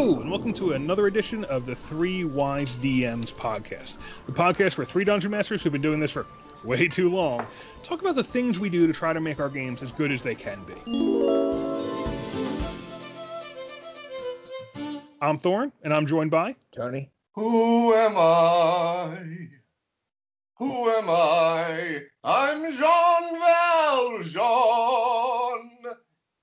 Hello, and welcome to another edition of the Three Wise DMs podcast. The podcast where three dungeon masters who've been doing this for way too long talk about the things we do to try to make our games as good as they can be. I'm Thorn, and I'm joined by Tony. Who am I? Who am I? I'm Jean Valjean.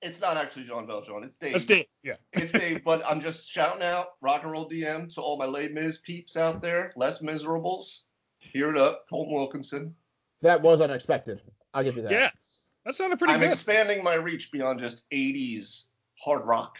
It's not actually Jean Valjean. It's Dave. That's Dave. Yeah. it's Dave, but I'm just shouting out rock and roll DM to all my Les Mis peeps out there, less miserables. Hear it up, Colm Wilkinson. That was unexpected. I'll give you that. Yeah. That sounded pretty I'm good. expanding my reach beyond just 80s hard rock.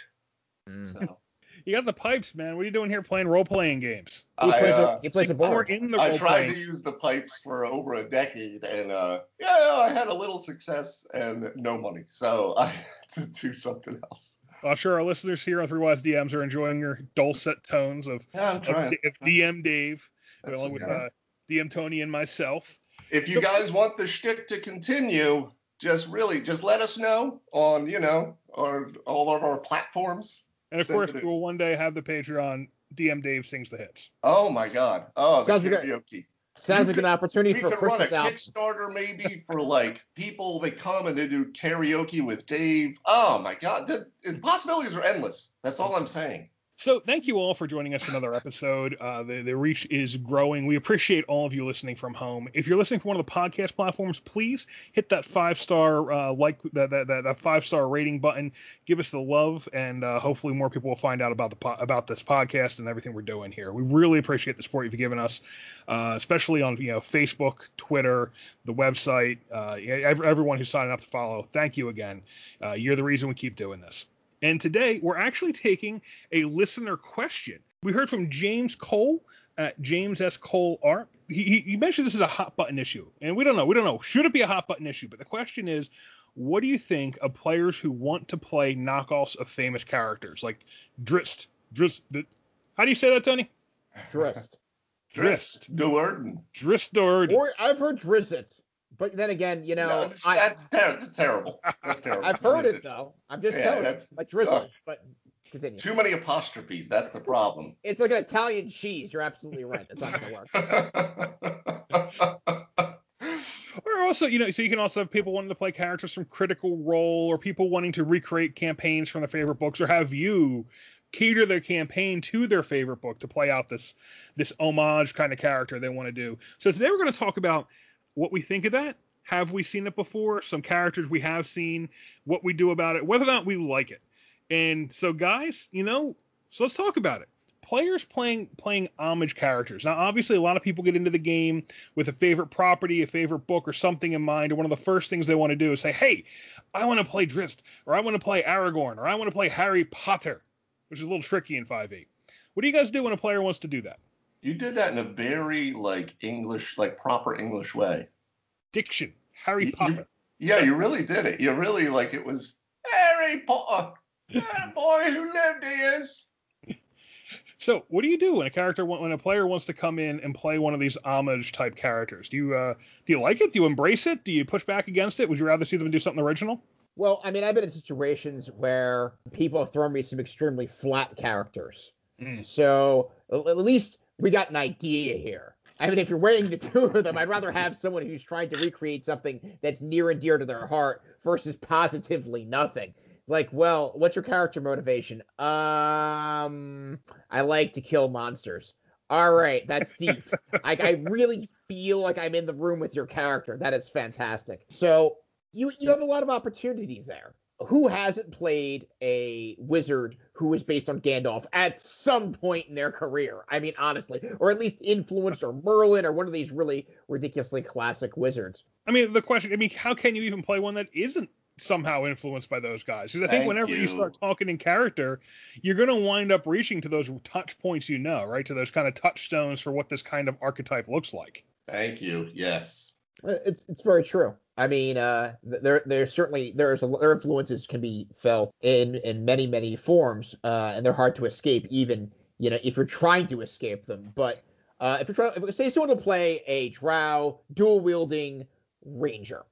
Mm. So you got the pipes, man. What are you doing here playing role playing games? He I, plays, uh, a, he plays a board. in the I tried playing. to use the pipes for over a decade, and uh, yeah, I had a little success and no money, so I had to do something else. I'm sure our listeners here on Three Wise DMs are enjoying your dulcet tones of, Yeah, of, of DM Dave, That's along with uh, DM Tony and myself. If you guys want the shtick to continue, just really just let us know on you know our all of our platforms. And of Send course, we'll one day have the Patreon DM Dave sings the hits. Oh my God! Oh, the Sounds like a- karaoke. Sounds you like could- an opportunity We for a could run a Christmas album. Kickstarter maybe for like people they come and they do karaoke with Dave. Oh my God! The, the possibilities are endless. That's all I'm saying. So thank you all for joining us for another episode. Uh, the, the reach is growing. We appreciate all of you listening from home. If you're listening from one of the podcast platforms, please hit that five star uh, like that, that, that, five star rating button. Give us the love, and uh, hopefully more people will find out about the po- about this podcast and everything we're doing here. We really appreciate the support you've given us, uh, especially on you know Facebook, Twitter, the website. Uh, yeah, everyone who's signed up to follow. Thank you again. Uh, you're the reason we keep doing this. And today we're actually taking a listener question. We heard from James Cole at James S. Cole Art. He, he, he mentioned this is a hot button issue, and we don't know. We don't know. Should it be a hot button issue? But the question is, what do you think of players who want to play knockoffs of famous characters like Drist? Drist. The, how do you say that, Tony? Drist. Drist, Duerden. Drist Doherty. Or I've heard Drizzt, but then again, you know, No, that's, I, that's, ter- that's terrible. That's terrible. I've heard it though. I'm just Yeah, telling you, that's- like Drizzle. uh, but continue. Too many apostrophes. That's the problem. It's like an Italian cheese. You're absolutely right. That's not gonna work. Or also, you know, so you can also have people wanting to play characters from Critical Role, or people wanting to recreate campaigns from their favorite books, or have you cater their campaign to their favorite book to play out this this homage kind of character they want to do. So today we're going to talk about what we think of that. Have we seen it before? Some characters we have seen, what we do about it, whether or not we like it. And so, guys, you know, so let's talk about it. Players playing playing homage characters. Now, obviously, a lot of people get into the game with a favorite property, a favorite book, or something in mind, and one of the first things they want to do is say, "Hey, I want to play Drist, or I want to play Aragorn, or I want to play Harry Potter," which is a little tricky in 5e. What do you guys do when a player wants to do that? You did that in a very like English, like proper English way. Diction, Harry You- Potter. Yeah, you really did it. You really like it was Harry Potter, that boy who lived years. So, what do you do when a character when a player wants to come in and play one of these homage type characters? Do you uh, do you like it? Do you embrace it? Do you push back against it? Would you rather see them do something original? Well, I mean, I've been in situations where people have thrown me some extremely flat characters. Mm. So at at least we got an idea here. I mean, if you're weighing the two of them, I'd rather have someone who's trying to recreate something that's near and dear to their heart versus positively nothing. Like, well, what's your character motivation? Um, I like to kill monsters. All right, that's deep. I, I really feel like I'm in the room with your character. That is fantastic. So you you have a lot of opportunities there. Who hasn't played a wizard who is based on Gandalf at some point in their career? I mean, honestly, or at least influenced or Merlin or one of these really ridiculously classic wizards. I mean, the question. I mean, how can you even play one that isn't somehow influenced by those guys? Because I think Thank whenever you. you. start talking in character, you're going to wind up reaching to those touch points you know, right? To those kind of touchstones for what this kind of archetype looks like. Thank you. Yes. Uh, It's it's very true. I mean, uh, there there's certainly there's a, their influences can be felt in in many many forms, uh, and they're hard to escape even you know if you're trying to escape them. But uh, if you're trying, if say someone will play a Drow dual wielding ranger,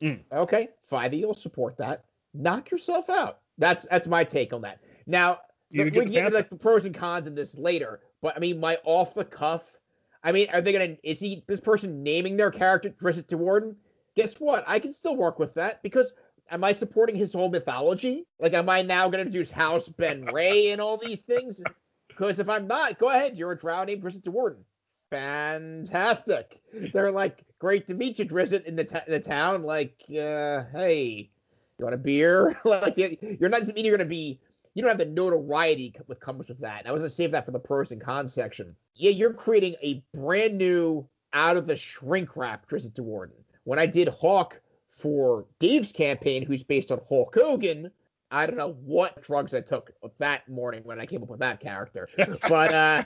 Mm. okay, five E will support that. Knock yourself out. That's that's my take on that. Now we get can the get into like the pros and cons of this later, but I mean, my off the cuff. I mean, are they gonna? Is he this person naming their character Drizzt Do'Urden? Guess what? I can still work with that because am I supporting his whole mythology? Like, am I now gonna introduce House Ben Ray and all these things? Because if I'm not, go ahead. You're a drow named Drizzt Do'Urden. Fantastic. They're like, great to meet you, Drizzt, in the, t- the town. Like, uh, hey, you want a beer? like, you're not just mean you're gonna be. You don't have the notoriety that comes with that. And I was gonna save that for the pros and cons section. Yeah, you're creating a brand new, out of the shrink wrap Drizzt Do'Urden. When I did Hawk for Dave's campaign, who's based on Hulk Hogan, I don't know what drugs I took that morning when I came up with that character. But uh,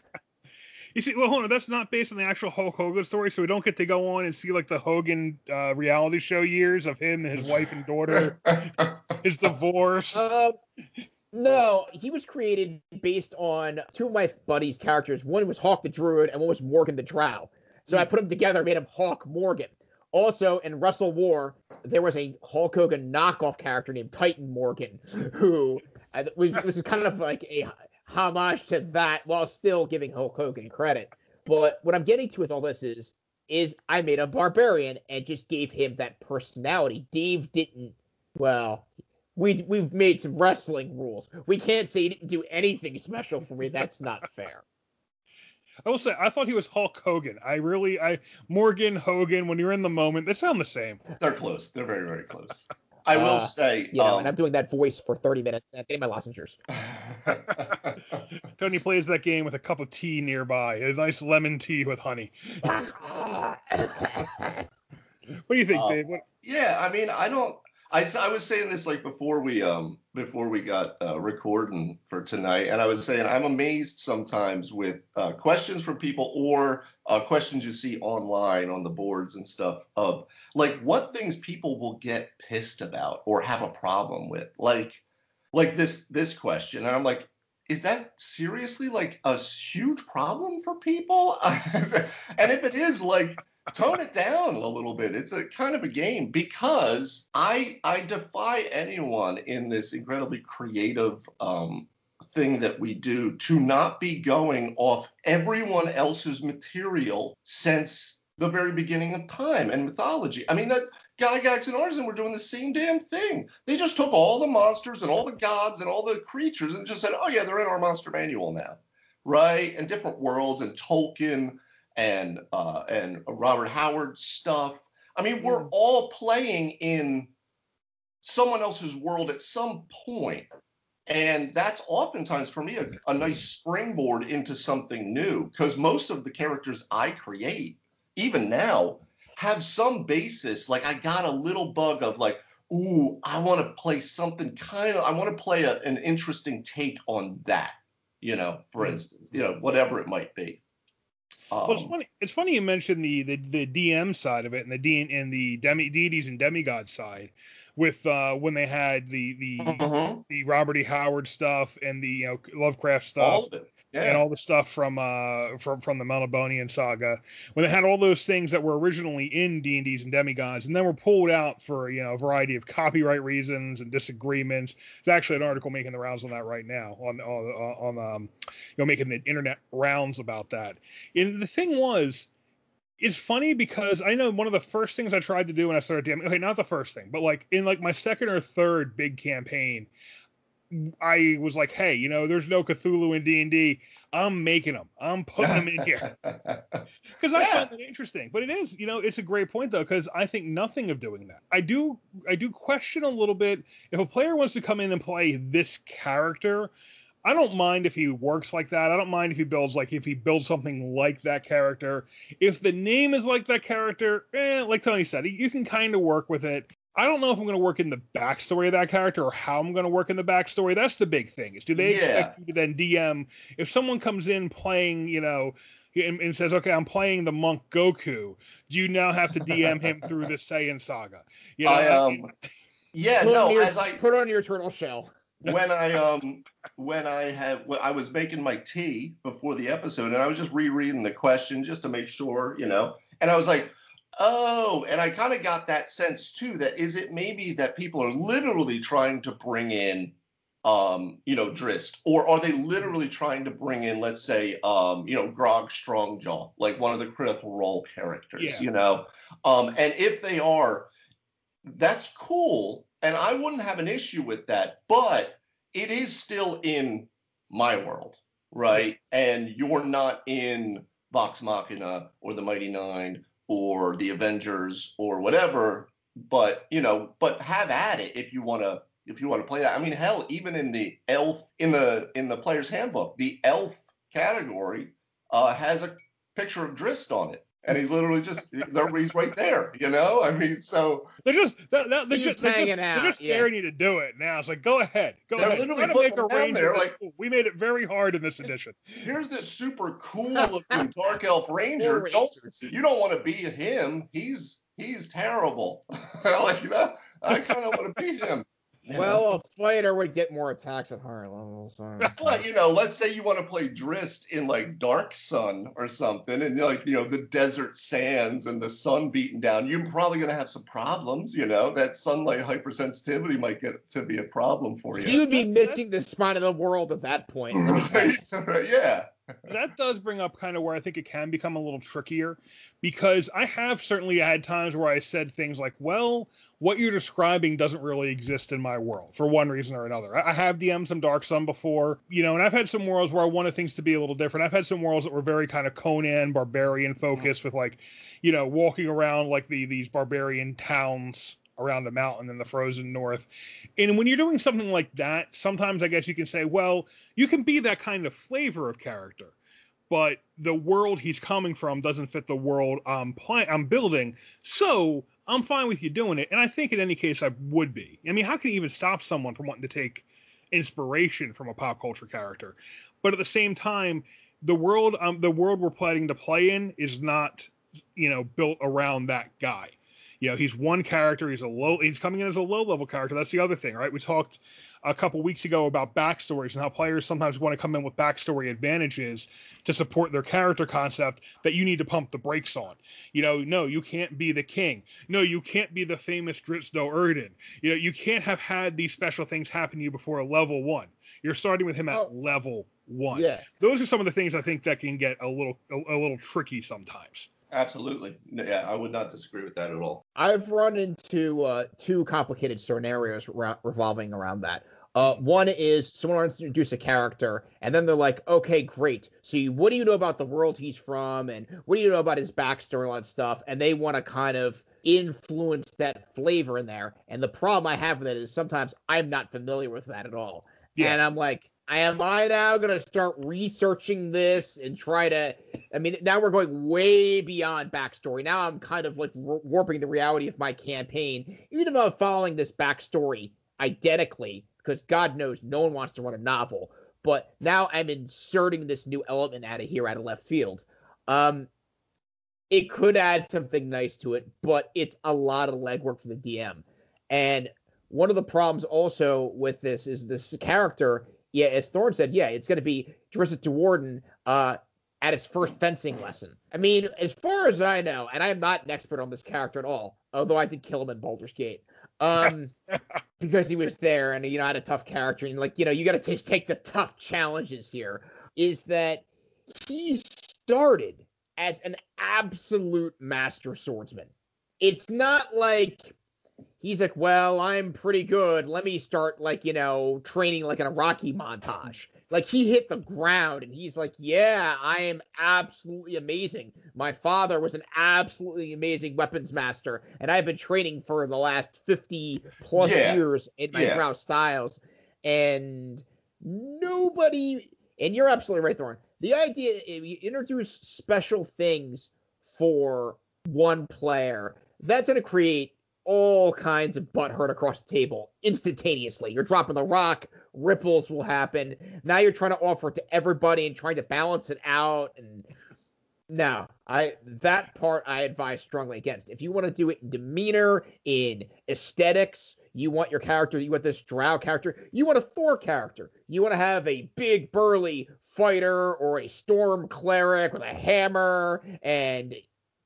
You see, well, hold on. That's not based on the actual Hulk Hogan story, so we don't get to go on and see like the Hogan uh, reality show years of him and his wife and daughter, his divorce. Um, no, he was created based on two of my buddies' characters. One was Hawk the Druid, and one was Morgan the Drow. So I put them together, made him Hawk Morgan. Also, in WrestleWar, there was a Hulk Hogan knockoff character named Titan Morgan, who uh, was was kind of like a homage to that, while still giving Hulk Hogan credit. But what I'm getting to with all this is, is I made a barbarian and just gave him that personality. Dave didn't. Well, we we've made some wrestling rules. We can't say he didn't do anything special for me. That's not fair. I will say, I thought he was Hulk Hogan. I really, I Morgan Hogan. When you're in the moment, they sound the same. They're close. They're very, very close. I will Uh, say, You know, um, and I'm doing that voice for 30 minutes I'm getting my lozenges. Tony plays that game with a cup of tea nearby, a nice lemon tea with honey. What do you think, Uh, Dave? What, Yeah, I mean, I don't. I, I was saying this like before we um before we got uh, recording for tonight, and I was saying I'm amazed sometimes with uh, questions from people or uh, questions you see online on the boards and stuff of like what things people will get pissed about or have a problem with, like like this this question, and I'm like. Is that seriously like a huge problem for people? and if it is, like, tone it down a little bit. It's a kind of a game because I I defy anyone in this incredibly creative um, thing that we do to not be going off everyone else's material since the very beginning of time and mythology. I mean that Gygax and Arneson were doing the same damn thing. They just took all the monsters and all the gods and all the creatures and just said, oh yeah, they're in our monster manual now, right? And different worlds and Tolkien and uh, and Robert Howard stuff. I mean, we're all playing in someone else's world at some point, and that's oftentimes for me a, a nice springboard into something new. Because most of the characters I create, even now, have some basis. Like I got a little bug of like, ooh, I want to play something kind of. I want to play a, an interesting take on that. You know, for instance, you know, whatever it might be. Well, it's Um, funny. It's funny you mentioned the, the the DM side of it and the D and the demi deities and demigods side, with uh, when they had the the mhm. the Robert E. Howard stuff and the you know Lovecraft stuff. all of it. Yeah. and all the stuff from uh from from the Melnibonéan saga when they had all those things that were originally in Deities and Demigods and then were pulled out for you know a variety of copyright reasons and disagreements there's actually an article making the rounds on that right now on on on um you know making the internet rounds about that and the thing was it's funny because I know one of the first things I tried to do when I started DMing, okay, not the first thing, but like in like my second or third big campaign, I was like, hey, you know, there's no Cthulhu in D and D. I'm making them. I'm putting them in here because I Yeah. find that interesting. But it is, you know, it's a great point though because I think nothing of doing that. I do, I do question a little bit if a player wants to come in and play this character. I don't mind if he works like that. I don't mind if he builds like if he builds something like that character. If the name is like that character, eh, like Tony said, you can kind of work with it. I don't know if I'm going to work in the backstory of that character or how I'm going to work in the backstory. That's the big thing. Is do they Yeah. expect you to then DM if someone comes in playing, you know, and, and says, okay, I'm playing the monk Goku. Do you now have to DM him through the Saiyan saga? You know, I I um mean, yeah put, no your, as I put on your turtle shell. When I um when I had when I was making my tea before the episode and I was just rereading the question just to make sure, you know, and I was like, oh, and I kind of got that sense too that is it maybe that people are literally trying to bring in um, you know, Drizzt, or are they literally trying to bring in, let's say, um, you know, Grog Strongjaw, like one of the critical role characters, Yeah. you know? Um, and if they are, that's cool, and I wouldn't have an issue with that, but it is still in my world, right? And you're not in Vox Machina or the Mighty Nein or the Avengers or whatever, but you know, but have at it if you want to if you want to play that. I mean, hell, even in the elf in the in the player's handbook, the elf category uh, has a picture of Drizzt on it, and he's literally just. He's right there, you know. I mean, so They're just they're, they're, they're He's just, they're just, hanging they're out, just yeah. daring you to do it now. It's like go ahead, go They're ahead. literally Try make putting a them there, like- cool. we made it very hard in this edition. here's this super cool looking dark elf ranger. Don't you don't want to be him? He's he's terrible. like that. I kind of want to be him. You know? Well, a fighter would get more attacks at higher levels. Well, you know, let's say you want to play Drizzt in like Dark Sun or something, and like you know the desert sands and the sun beating down. You're probably going to have some problems. You know, that sunlight hypersensitivity might get to be a problem for you. you. would be missing the spot of the world at that point. Let me tell you. Right? Right, yeah. That does bring up kind of where I think it can become a little trickier because I have certainly had times where I said things like, well, what you're describing doesn't really exist in my world for one reason or another. I have DM'd some Dark Sun before, you know, and I've had some worlds where I wanted things to be a little different. I've had some worlds that were very kind of Conan barbarian focused with like, you know, walking around like the these barbarian towns around the mountain in the frozen north. And when you're doing something like that, sometimes I guess you can say, well, you can be that kind of flavor of character, but the world he's coming from doesn't fit the world I'm I'm building. So I'm fine with you doing it. And I think in any case I would be. I mean, how can you even stop someone from wanting to take inspiration from a pop culture character? But at the same time, the world um, the world we're planning to play in is not, you know, built around that guy. You know, he's one character. He's a low. He's coming in as a low level character. That's the other thing, right? We talked a couple weeks ago about backstories and how players sometimes want to come in with backstory advantages to support their character concept that you need to pump the brakes on. You know, no, you can't be the king. No, you can't be the famous Drizzt Erden. You know, you can't have had these special things happen to you before a level one. You're starting with him at Oh. level one. Yeah. Those are some of the things I think that can get a little a, a little tricky sometimes. Absolutely. Yeah, I would not disagree with that at all. I've run into uh, two complicated scenarios re- revolving around that. Uh, one is someone wants to introduce a character, and then they're like, "Okay, great. So, you, what do you know about the world he's from, and what do you know about his backstory and all that stuff?" And they want to kind of influence that flavor in there. And the problem I have with it is sometimes I'm not familiar with that at all, Yeah. and I'm like, "Am I now gonna start researching this and try to?" I mean, now we're going way beyond backstory. Now I'm kind of like warping the reality of my campaign, even if I'm following this backstory identically, because God knows no one wants to run a novel. But now I'm inserting this new element out of here, out of left field. Um, it could add something nice to it, but it's a lot of legwork for the DM. And one of the problems also with this is this character. Yeah, as Thorne said, yeah, it's going to be Drizzt Do'Urden uh, at his first fencing lesson. I mean, as far as I know, and I'm not an expert on this character at all, although I did kill him in Baldur's Gate, um, because he was there and you know had a tough character and like you know you got to just take the tough challenges here. Is that he started as an absolute master swordsman. It's not like he's like, well, I'm pretty good. Let me start like, you know, training like in a Rocky montage. Like he hit the ground and he's like, yeah, I am absolutely amazing. My father was an absolutely amazing weapons master, and I've been training for the last 50 plus Yeah. years in my Yeah. styles. And nobody, and you're absolutely right, Thorne. The idea, if you introduce special things for one player, that's going to create all kinds of butthurt across the table instantaneously. You're dropping the rock, ripples will happen. Now you're trying to offer it to everybody and trying to balance it out. And no, I that part I advise strongly against. If you want to do it in demeanor, in aesthetics, you want your character, you want this drow character, you want a Thor character. You want to have a big burly fighter or a storm cleric with a hammer and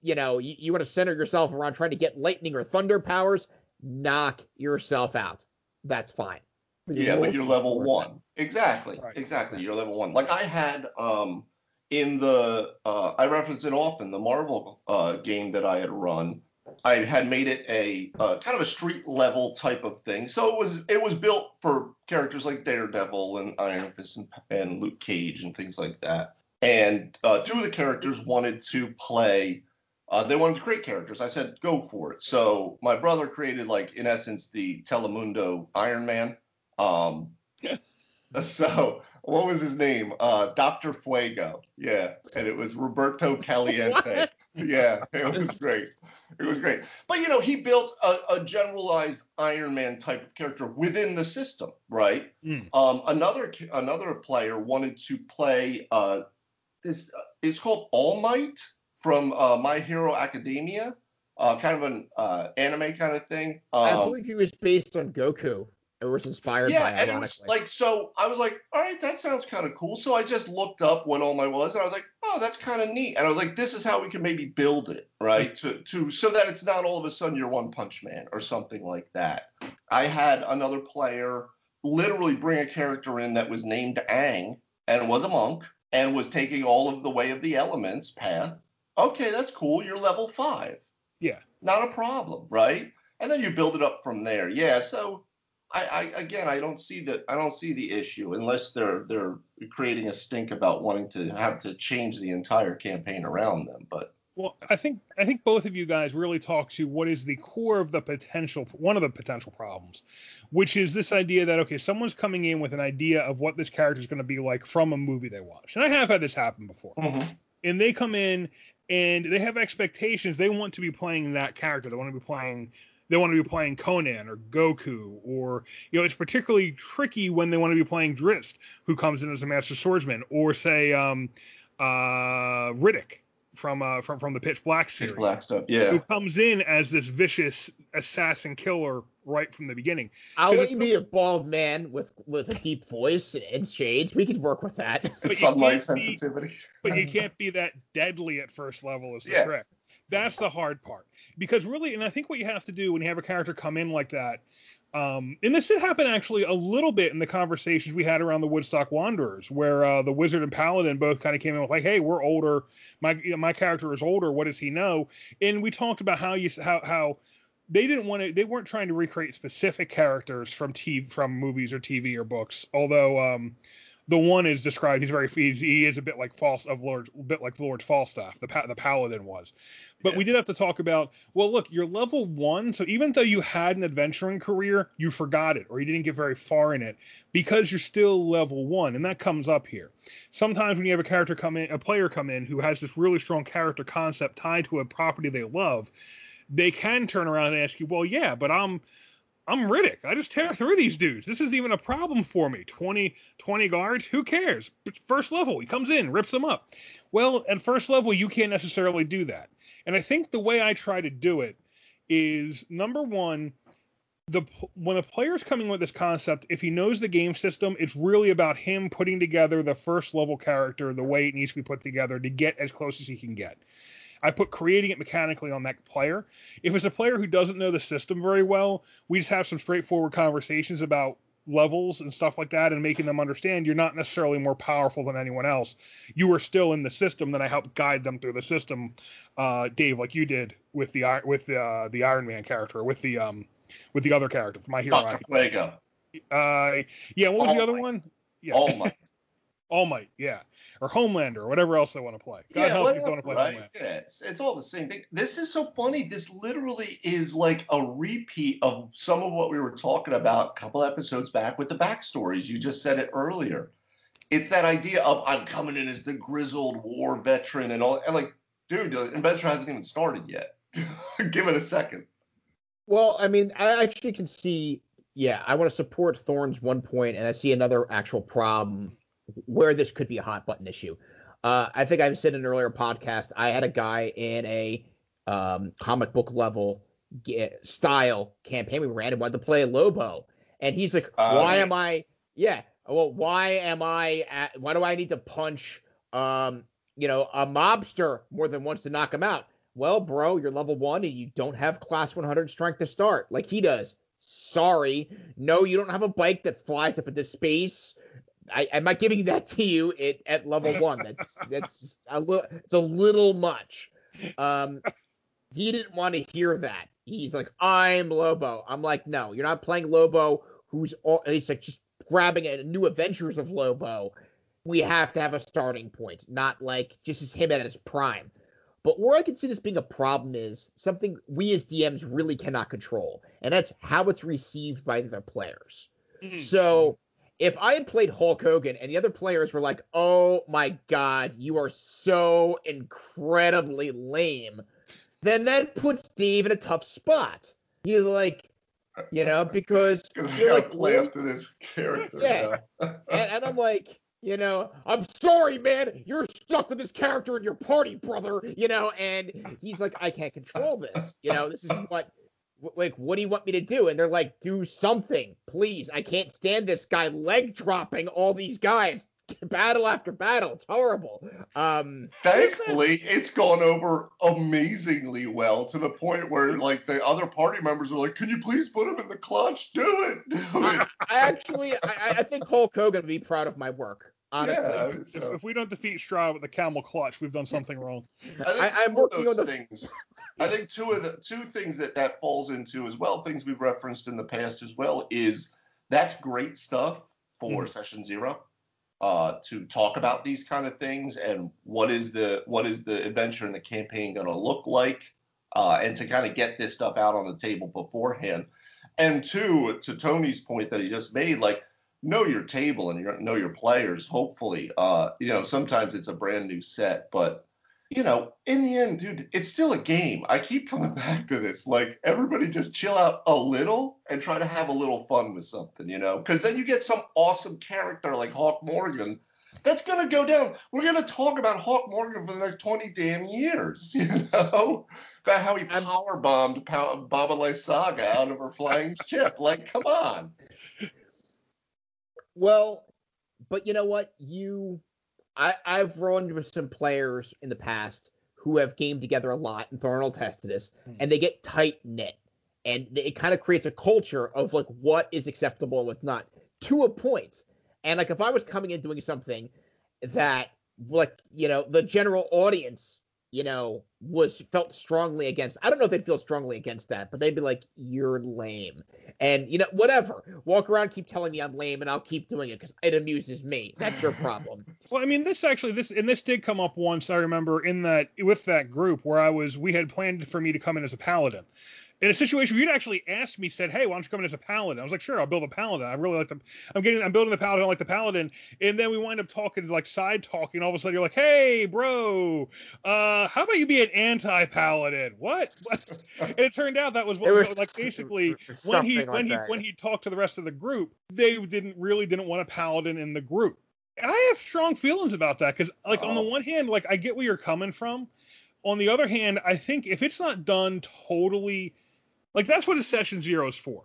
you know, you, you want to center yourself around trying to get lightning or thunder powers, knock yourself out. That's fine. Yeah, but you're level one. Exactly. Right. Exactly. You're level one. Like I had um in the uh I reference it often, the Marvel uh game that I had run. I had made it a uh, kind of a street level type of thing. So it was it was built for characters like Daredevil and Iron Fist and, and Luke Cage and things like that. And uh, two of the characters wanted to play. Uh, they wanted to create characters. I said, go for it. So my brother created, like in essence, the Telemundo Iron Man. Um, so what was his name? Uh, Doctor Fuego. Yeah, and it was Roberto Caliente. yeah, it was great. It was great. But you know, he built a, a generalized Iron Man type of character within the system, right? Mm. Um, another another player wanted to play uh, this. It's called All Might from uh, My Hero Academia, uh, kind of an uh, anime kind of thing. Um, I believe he was based on Goku. It was inspired yeah, by, and it was like so. I was like, all right, that sounds kind of cool. So I just looked up what All Might was, and I was like, oh, that's kind of neat. And I was like, this is how we can maybe build it, right? to to so that it's not all of a sudden you're One Punch Man or something like that. I had another player literally bring a character in that was named Aang and was a monk and was taking all of the way of the elements path. Okay, that's cool. You're level five. Yeah. Not a problem, right? And then you build it up from there. Yeah. So I, I again I don't see that I don't see the issue unless they're they're creating a stink about wanting to have to change the entire campaign around them. But Well, I think I think both of you guys really talk to what is the core of the potential one of the potential problems, which is this idea that okay, someone's coming in with an idea of what this character is going to be like from a movie they watch. And I have had this happen before. Mm-hmm. And they come in and they have expectations. They want to be playing that character. They want to be playing they want to be playing Conan or Goku or you know it's particularly tricky when they want to be playing Drizzt who comes in as a master swordsman or say um uh Riddick from uh from from the Pitch Black series Pitch black stuff. who comes in as this vicious assassin killer right from the beginning. I'll let you be a bald man with with a deep voice and shades. We could work with that. But you Sunlight can't be- sensitivity. but you can't be that deadly at first level is the Yeah. trick. That's the hard part. Because really, and I think what you have to do when you have a character come in like that, um, and this did happen actually a little bit in the conversations we had around the Woodstock Wanderers, where uh, the Wizard and Paladin both kind of came in with like, "Hey, we're older. My you know, my character is older. What does he know?" And we talked about how you how how they didn't want to they weren't trying to recreate specific characters from TV from movies or TV or books, although um, the one is described. He's very he's, he is a bit like false of Lord, a bit like Lord Falstaff, the the paladin was. But Yeah. we did have to talk about. Well, look, you're level one, so even though you had an adventuring career, you forgot it or you didn't get very far in it because you're still level one, and that comes up here. Sometimes when you have a character come in, a player come in who has this really strong character concept tied to a property they love, they can turn around and ask you, well, yeah, but I'm I'm Riddick. I just tear through these dudes. This isn't even a problem for me. 20, 20 guards, who cares? First level, he comes in, rips them up. Well, at first level, you can't necessarily do that. And I think the way I try to do it is number one, the when a player's coming with this concept, if he knows the game system, it's really about him putting together the first level character the way it needs to be put together to get as close as he can get. I put creating it mechanically on that player. If it's a player who doesn't know the system very well, we just have some straightforward conversations about levels and stuff like that and making them understand you're not necessarily more powerful than anyone else. You are still in the system, then I help guide them through the system, uh, Dave, like you did with the with uh, the Iron Man character, with the um with the other character, my hero. Dr. Fuego. Uh, yeah, what was All the other Might. one? Yeah, All Might. All Might, yeah, or Homelander, or whatever else they want to play. God yeah, help you if you whatever, want to play right? Homelander. Yeah, it's, it's all the same thing. This is so funny. This literally is like a repeat of some of what we were talking about a couple episodes back with the backstories. You just said it earlier. It's that idea of I'm coming in as the grizzled war veteran and all. And like, dude, uh, the adventure hasn't even started yet. Give it a second. Well, I mean, I actually can see. Yeah, I want to support Thorne's one point, and I see another actual problem where this could be a hot button issue. Uh, I think I've said in an earlier podcast, I had a guy in a um, comic book level ge- style campaign we ran and wanted to play Lobo, and he's like, Oh, "Why yeah. am I? Yeah, well, why am I? At, why do I need to punch, um, you know, a mobster more than once to knock him out?" Well, bro, you're level one and you don't have class 100 strength to start like he does. sorry. No, you don't have a bike that flies up into space. I, I'm not giving that to you at, at level one. That's that's a little it's a little much. Um, he didn't want to hear that. He's like, I'm Lobo. I'm like, no, you're not playing Lobo. Who's all? He's like just grabbing a new Adventures of Lobo. We have to have a starting point, not like just as him at his prime. But where I can see this being a problem is something we as DMs really cannot control, and that's how it's received by the players. Mm-hmm. So if I had played Hulk Hogan and the other players were like, "Oh my God, you are so incredibly lame," then that puts Steve in a tough spot. He's like, you know, because you're like play after this character. Yeah, and, and I'm like, you know, I'm sorry, man. You're stuck with this character in your party, brother. You know, and he's like, I can't control this. You know, this is what, like, what do you want me to do? And they're like, do something, please. I can't stand this guy leg dropping all these guys battle after battle. It's horrible. Um, Thankfully, it's gone over amazingly well to the point where like the other party members are like, "Can you please put him in the clutch? Do it, do it." I, I actually, I, I, think Hulk Hogan would be proud of my work. Honestly, yeah, so. if, we don't defeat Strahd with the camel clutch, we've done something wrong. I am working on the things. I think two of the two things that that falls into as well, things we've referenced in the past as well, is that's great stuff for mm-hmm. session zero uh, to talk about these kind of things and what is the what is the adventure and the campaign going to look like, uh, and to kind of get this stuff out on the table beforehand. And two, to Tony's point that he just made, like know your table and know your players. Hopefully, uh, you know sometimes it's a brand new set, but you know, in the end, dude, it's still a game. I keep coming back to this. Like, everybody just chill out a little and try to have a little fun with something, you know? Because then you get some awesome character like Hawk Morgan that's going to go down. We're going to talk about Hawk Morgan for the next 20 damn years, you know? About how he power bombed Baba Lysaga out of her flying ship. Like, come on. Well, but you know what? You I, I've run with some players in the past who have gamed together a lot, and Thornell tested this, mm. and they get tight knit, and it kind of creates a culture of like what is acceptable and what's not to a point. And like if I was coming in doing something that like you know the general audience you know, was felt strongly against. I don't know if they'd feel strongly against that, but they'd be like, "You're lame," and you know, whatever. Walk around, keep telling me I'm lame, and I'll keep doing it because it amuses me. That's your problem. well, I mean, this actually, this and this did come up once. I remember in that with that group where I was, we had planned for me to come in as a paladin, in a situation where you'd actually asked me, said, "Hey, why don't you come in as a paladin?" I was like, "Sure, I'll build a paladin. I really like the. I'm getting. I'm building the paladin. I like the paladin." And then we wind up talking, like side talking. All of a sudden, you're like, "Hey, bro, uh, how about you be an anti-paladin?" What? what? and it turned out that was what was, like basically when he like when that. he when he talked to the rest of the group, they didn't really didn't want a paladin in the group. And I have strong feelings about that because, like, oh. on the one hand, like I get where you're coming from. On the other hand, I think if it's not done totally like that's what a session zero is for.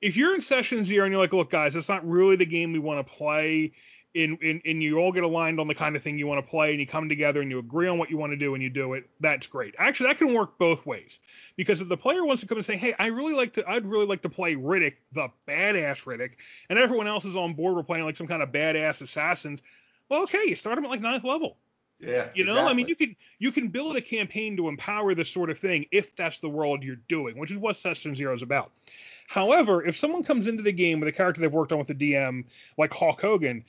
If you're in session zero and you're like, look, guys, that's not really the game we want to play, and, and, and you all get aligned on the kind of thing you want to play, and you come together and you agree on what you want to do and you do it, that's great. Actually, that can work both ways. Because if the player wants to come and say, hey, I really like to, I'd really like to play Riddick, the badass Riddick, and everyone else is on board, we're playing like some kind of badass assassins. Well, okay, you start them at like ninth level. Yeah. You know, exactly. I mean, you can you can build a campaign to empower this sort of thing if that's the world you're doing, which is what Session Zero is about. However, if someone comes into the game with a character they've worked on with the DM, like Hulk Hogan,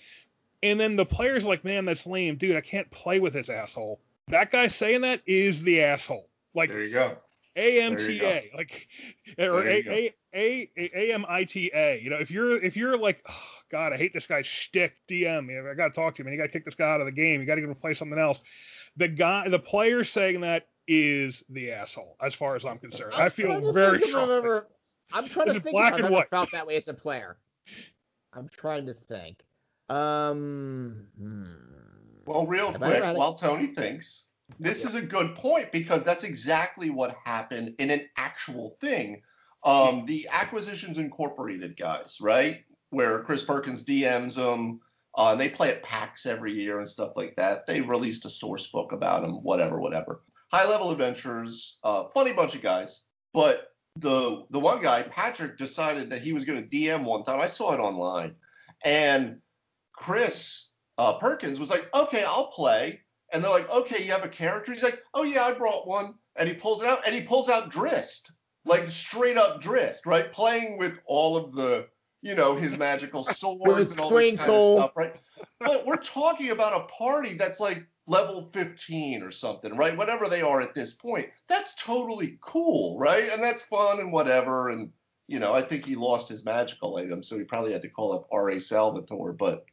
and then the player's like, man, that's lame, dude, I can't play with this asshole. That guy saying that is the asshole. Like there you go. AMTA, like or A A A A M I T A. You know, if you're if you're like, oh, God, I hate this guy's shtick. DM, I got to talk to him, and You got to kick this guy out of the game. You got to get him to play something else. The guy, the player saying that is the asshole, as far as I'm concerned. I'm i feel very strong. Remember, I'm trying this to think black if I've ever felt that way as a player. I'm trying to think. Um. Hmm. Well, real Have quick, while Tony thinks, this is a good point because that's exactly what happened in an actual thing. Um, the Acquisitions Incorporated guys, right? Where Chris Perkins DMs them. Uh, and they play at PAX every year and stuff like that. They released a source book about them, whatever, whatever. High level adventures, uh, funny bunch of guys. But the the one guy, Patrick, decided that he was going to DM one time. I saw it online, and Chris uh, Perkins was like, "Okay, I'll play." And they're like, "Okay, you have a character?" He's like, "Oh yeah, I brought one." And he pulls it out, and he pulls out Drizzt, like straight up Drizzt, right? Playing with all of the, you know, his magical swords and all this kind of stuff, right? But we're talking about a party that's like level 15 or something, right? Whatever they are at this point. That's totally cool, right? And that's fun and whatever. And, you know, I think he lost his magical item, so he probably had to call up R.A. Salvatore. But,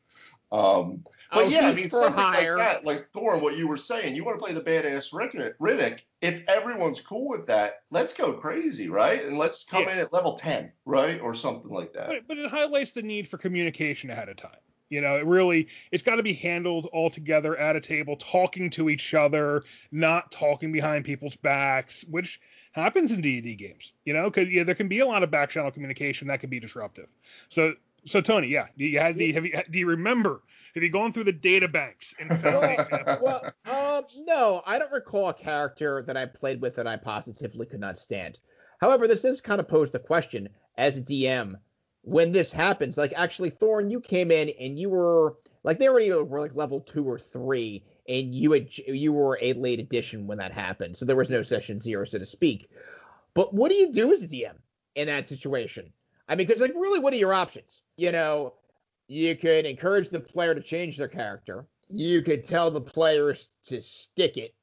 um, but Oh, yeah, I mean, something hire. like that, like Thorn, what you were saying, you want to play the badass Riddick, Riddick. If everyone's cool with that, let's go crazy, right? And let's come Yeah. in at level 10, right? Or something like that. But, but it highlights the need for communication ahead of time. You know, it really it's got to be handled all together at a table, talking to each other, not talking behind people's backs, which happens in D&D games. You know, because yeah, there can be a lot of back channel communication that can be disruptive. So, so Tony, yeah, you had the have you do you remember? Have you gone through the data banks and found these well, um, no, I don't recall a character that I played with that I positively could not stand. However, this does kind of pose the question as a DM when this happens. Like, actually, Thorn, you came in and you were like they already were like level two or three, and you had you were a late addition when that happened, so there was no session zero, so to speak. But what do you do as a DM in that situation? I mean, because like, really, what are your options? You know, you could encourage the player to change their character. You could tell the players to stick it,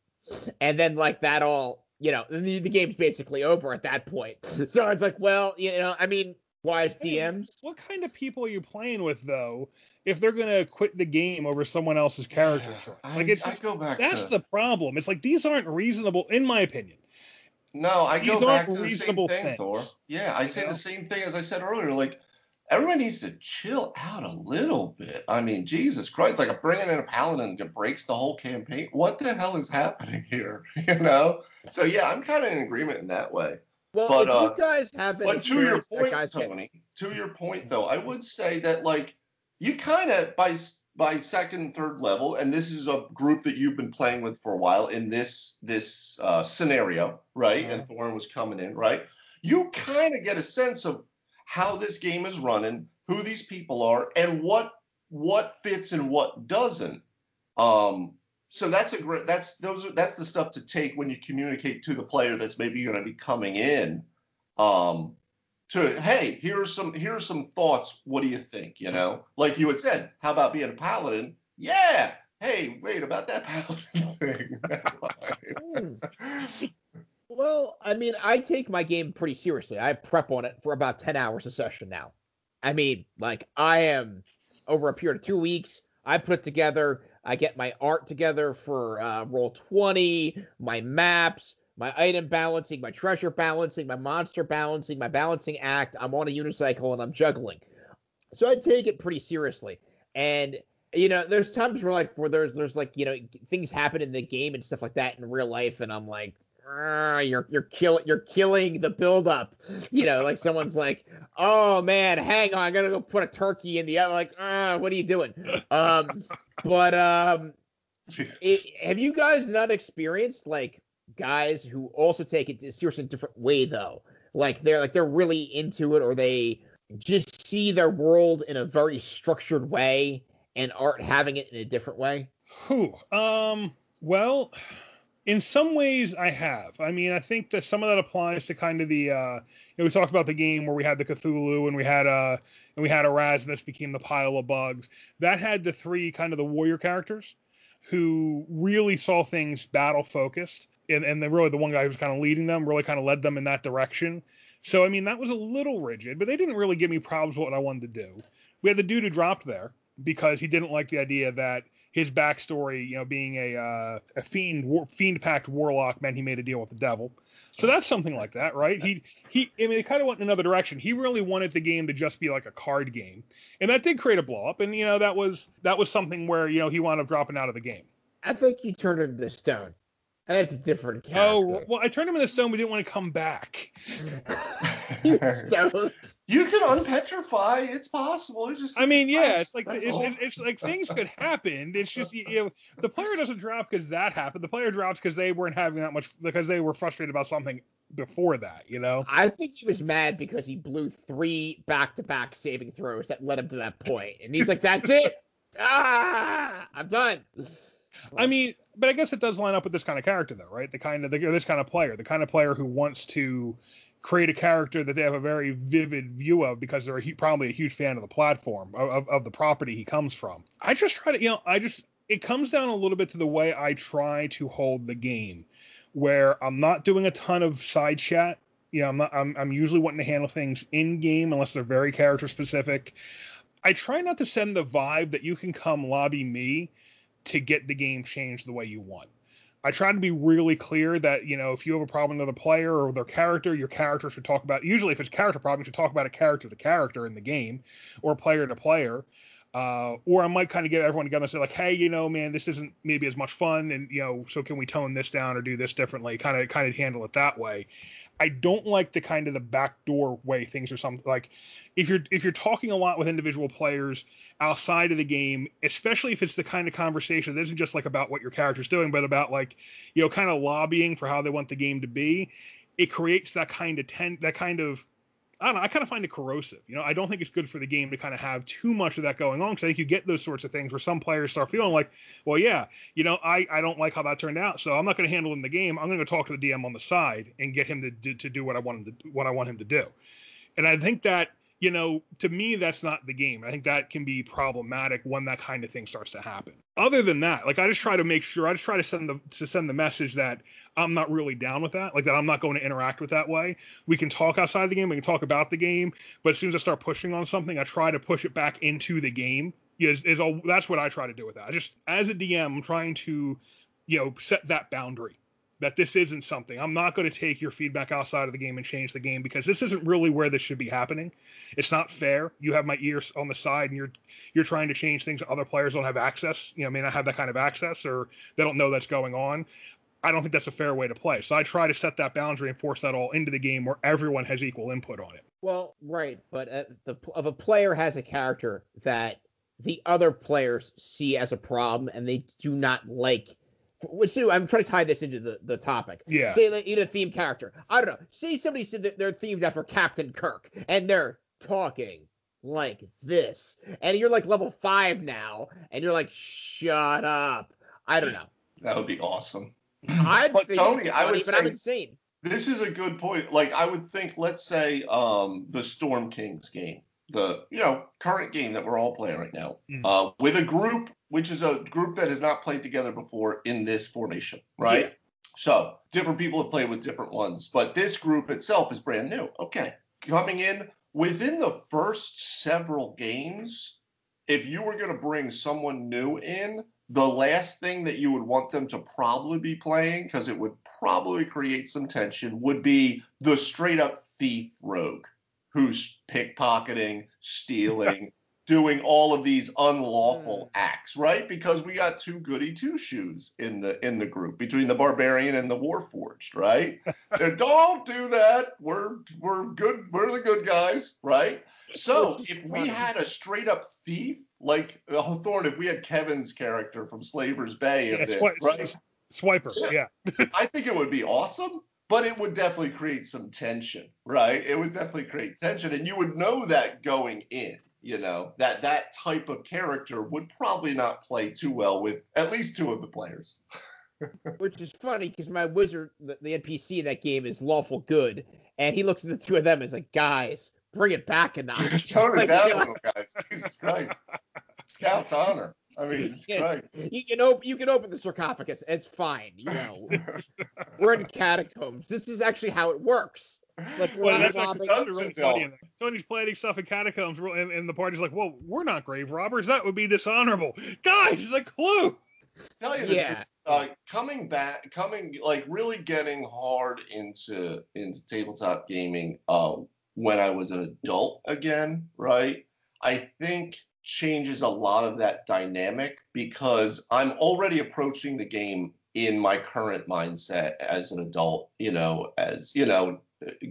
and then like that all, you know, the, the game's basically over at that point. So it's like, well, you know, I mean, wise Hey, DMs. What kind of people are you playing with though? If they're gonna quit the game over someone else's character choice, I, like it's I just, go back that's to the problem. It's like these aren't reasonable, in my opinion. No, I These go back to the same thing, things, Thor. Yeah, I say know? the same thing as I said earlier. Like, everyone needs to chill out a little bit. I mean, Jesus Christ, like bringing in a paladin that breaks the whole campaign. What the hell is happening here? You know? So yeah, I'm kind of in agreement in that way. Well, But, if uh, you guys haven't But to your that point, guys get Tony, to your point though, I would say that like you kind of by s- by second, third level, and this is a group that you've been playing with for a while in this this uh, scenario, right? Uh-huh. And Thorn was coming in, right? You kind of get a sense of how this game is running, who these people are, and what what fits and what doesn't. Um, so that's a great that's those are that's the stuff to take when you communicate to the player that's maybe going to be coming in. Um, to hey, here are some here are some thoughts. What do you think? You know, like you had said, how about being a paladin? Yeah. Hey, wait about that paladin thing. Hmm. Well, I mean, I take my game pretty seriously. I prep on it for about 10 hours a session now. I mean, like, I am over a period of two weeks. I put together, I get my art together for uh, roll 20, my maps, my item balancing, my treasure balancing, my monster balancing, my balancing act. I'm on a unicycle and I'm juggling. So I take it pretty seriously. And you know, there's times where like where there's there's like you know things happen in the game and stuff like that in real life, and I'm like, "Ah, you're you're killing you're killing the build up. You know, like someone's like, oh man, hang on, I gotta go put a turkey in the oven. Like, ah, what are you doing? Um, but um, it, have you guys not experienced like guys who also take it seriously in a different way though? Like they're like they're really into it, or they just see their world in a very structured way, and aren't having it in a different way. Whew. Um. Well, in some ways, I have. I mean, I think that some of that applies to kind of the. Uh, you know, we talked about the game where we had the Cthulhu and we had uh and we had Erasmus became the pile of bugs. That had the three kind of the warrior characters who really saw things battle focused, and and then really the one guy who was kind of leading them really kind of led them in that direction. So I mean, that was a little rigid, but they didn't really give me problems with what I wanted to do. We had the dude who dropped there because he didn't like the idea that his backstory, you know, being a uh, a fiend war, fiend pact warlock meant he made a deal with the devil. So that's something like that, right? He he. I mean, it kind of went in another direction. He really wanted the game to just be like a card game, and that did create a blow up. And you know, that was that was something where you know he wound up dropping out of the game. I think he turned into stone. That's a different character. Oh well, I turned him into stone, We didn't want to come back. Stone. you can unpetrify. It's possible. It's just I mean, yeah, press. it's like it's, it's, it's like things could happen. It's just you know the player doesn't drop because that happened. The player drops because they weren't having that much because they were frustrated about something before that, you know? I think he was mad because he blew three back-to-back saving throws that led him to that point, and he's like, "That's it, ah, I'm done." I mean, but I guess it does line up with this kind of character, though, right? The kind of the, this kind of player, the kind of player who wants to create a character that they have a very vivid view of because they're a, probably a huge fan of the platform of, of the property he comes from. I just try to, you know, I just it comes down a little bit to the way I try to hold the game, where I'm not doing a ton of side chat. You know, I'm not. I'm, I'm usually wanting to handle things in game unless they're very character specific. I try not to send the vibe that you can come lobby me to get the game changed the way you want. I try to be really clear that you know if you have a problem with a player or their character, your character should talk about. Usually, if it's character problem, you should talk about a character to character in the game, or player to player. Uh, or I might kind of get everyone together and say like, hey, you know, man, this isn't maybe as much fun, and you know, so can we tone this down or do this differently? Kind of kind of handle it that way. I don't like the kind of the backdoor way things are something like if you're if you're talking a lot with individual players outside of the game, especially if it's the kind of conversation that isn't just like about what your character's doing, but about like you know kind of lobbying for how they want the game to be, it creates that kind of ten that kind of I don't know. I kind of find it corrosive. You know, I don't think it's good for the game to kind of have too much of that going on because I think you get those sorts of things where some players start feeling like, well, yeah, you know, I, I don't like how that turned out, so I'm not going to handle it in the game. I'm going to talk to the DM on the side and get him to do, to do what I want him to what I want him to do. And I think that you know, to me, that's not the game. I think that can be problematic when that kind of thing starts to happen. Other than that, like I just try to make sure I just try to send the to send the message that I'm not really down with that, like that I'm not going to interact with that way. We can talk outside the game, we can talk about the game, but as soon as I start pushing on something, I try to push it back into the game. Is, is all that's what I try to do with that. I just as a DM, I'm trying to, you know, set that boundary that this isn't something. I'm not going to take your feedback outside of the game and change the game because this isn't really where this should be happening. It's not fair. You have my ears on the side and you're you're trying to change things other players don't have access, you know, may not have that kind of access or they don't know that's going on. I don't think that's a fair way to play. So I try to set that boundary and force that all into the game where everyone has equal input on it. Well, right, but uh, the if a player has a character that the other players see as a problem and they do not like so I'm trying to tie this into the, the topic. Yeah. Say like, in a theme character. I don't know. Say somebody said that they're themed after Captain Kirk and they're talking like this, and you're like level five now, and you're like, shut up. I don't know. That would be awesome. I'd but Tony, I would say I'm insane. This is a good point. Like I would think, let's say, um, the Storm Kings game the you know current game that we're all playing right now mm. uh, with a group which is a group that has not played together before in this formation, right? Yeah. So different people have played with different ones, but this group itself is brand new. Okay, coming in within the first several games, if you were going to bring someone new in, the last thing that you would want them to probably be playing, because it would probably create some tension, would be the straight up thief rogue who's pickpocketing, stealing, doing all of these unlawful mm. acts, right? Because we got two goody two shoes in the in the group between the barbarian and the warforged, right? Don't do that. We're we're good. We're the good guys, right? So if we had a straight up thief like Thorn, if we had Kevin's character from Slaver's Bay, yeah, this, swi- right? Swiper, yeah. yeah. I think it would be awesome but it would definitely create some tension, right? It would definitely create tension, and you would know that going in. You know that that type of character would probably not play too well with at least two of the players. Which is funny because my wizard, the, the, NPC in that game, is lawful good, and he looks at the two of them and is like, "Guys, bring it back a notch." Tone it down, guys. Jesus Christ, Scout's honor. I mean, yeah, right. You can open you can open the sarcophagus. It's fine. You know, we're in catacombs. This is actually how it works. Like well, that's actually really funny. Tony's planning stuff in catacombs, and, and the party's like, "Well, we're not grave robbers. That would be dishonorable." Guys, The clue. Tell you the yeah. truth, uh, coming back, coming like really getting hard into into tabletop gaming uh, when I was an adult again, right? I think changes a lot of that dynamic because I'm already approaching the game in my current mindset as an adult, you know, as, you know,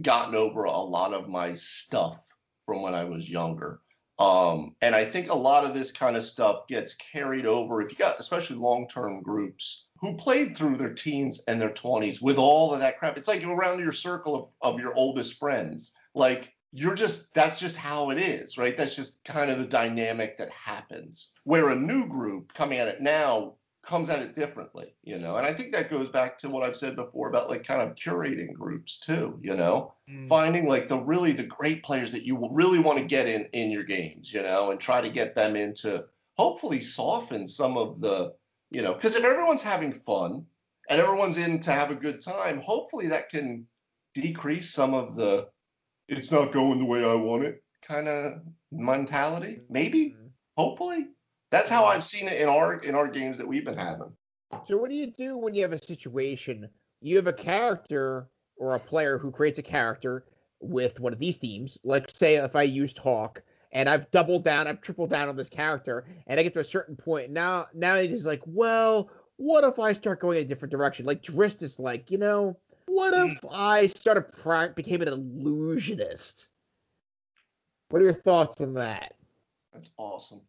gotten over a lot of my stuff from when I was younger. Um, and I think a lot of this kind of stuff gets carried over if you got especially long-term groups who played through their teens and their 20s with all of that crap. It's like around your circle of, of your oldest friends. Like you're just that's just how it is, right? That's just kind of the dynamic that happens. Where a new group coming at it now comes at it differently, you know. And I think that goes back to what I've said before about like kind of curating groups too, you know, mm. finding like the really the great players that you really want to get in in your games, you know, and try to get them into hopefully soften some of the, you know, because if everyone's having fun and everyone's in to have a good time, hopefully that can decrease some of the it's not going the way I want it kind of mentality. Maybe, mm. hopefully. That's how I've seen it in our in our games that we've been having. So what do you do when you have a situation? You have a character or a player who creates a character with one of these themes. Like say if I used Hawk and I've doubled down, I've tripled down on this character, and I get to a certain point. Now now it is like, well, what if I start going in a different direction? Like Drizzt is like, you know, what if mm. I started pra- became an illusionist? What are your thoughts on that? That's awesome.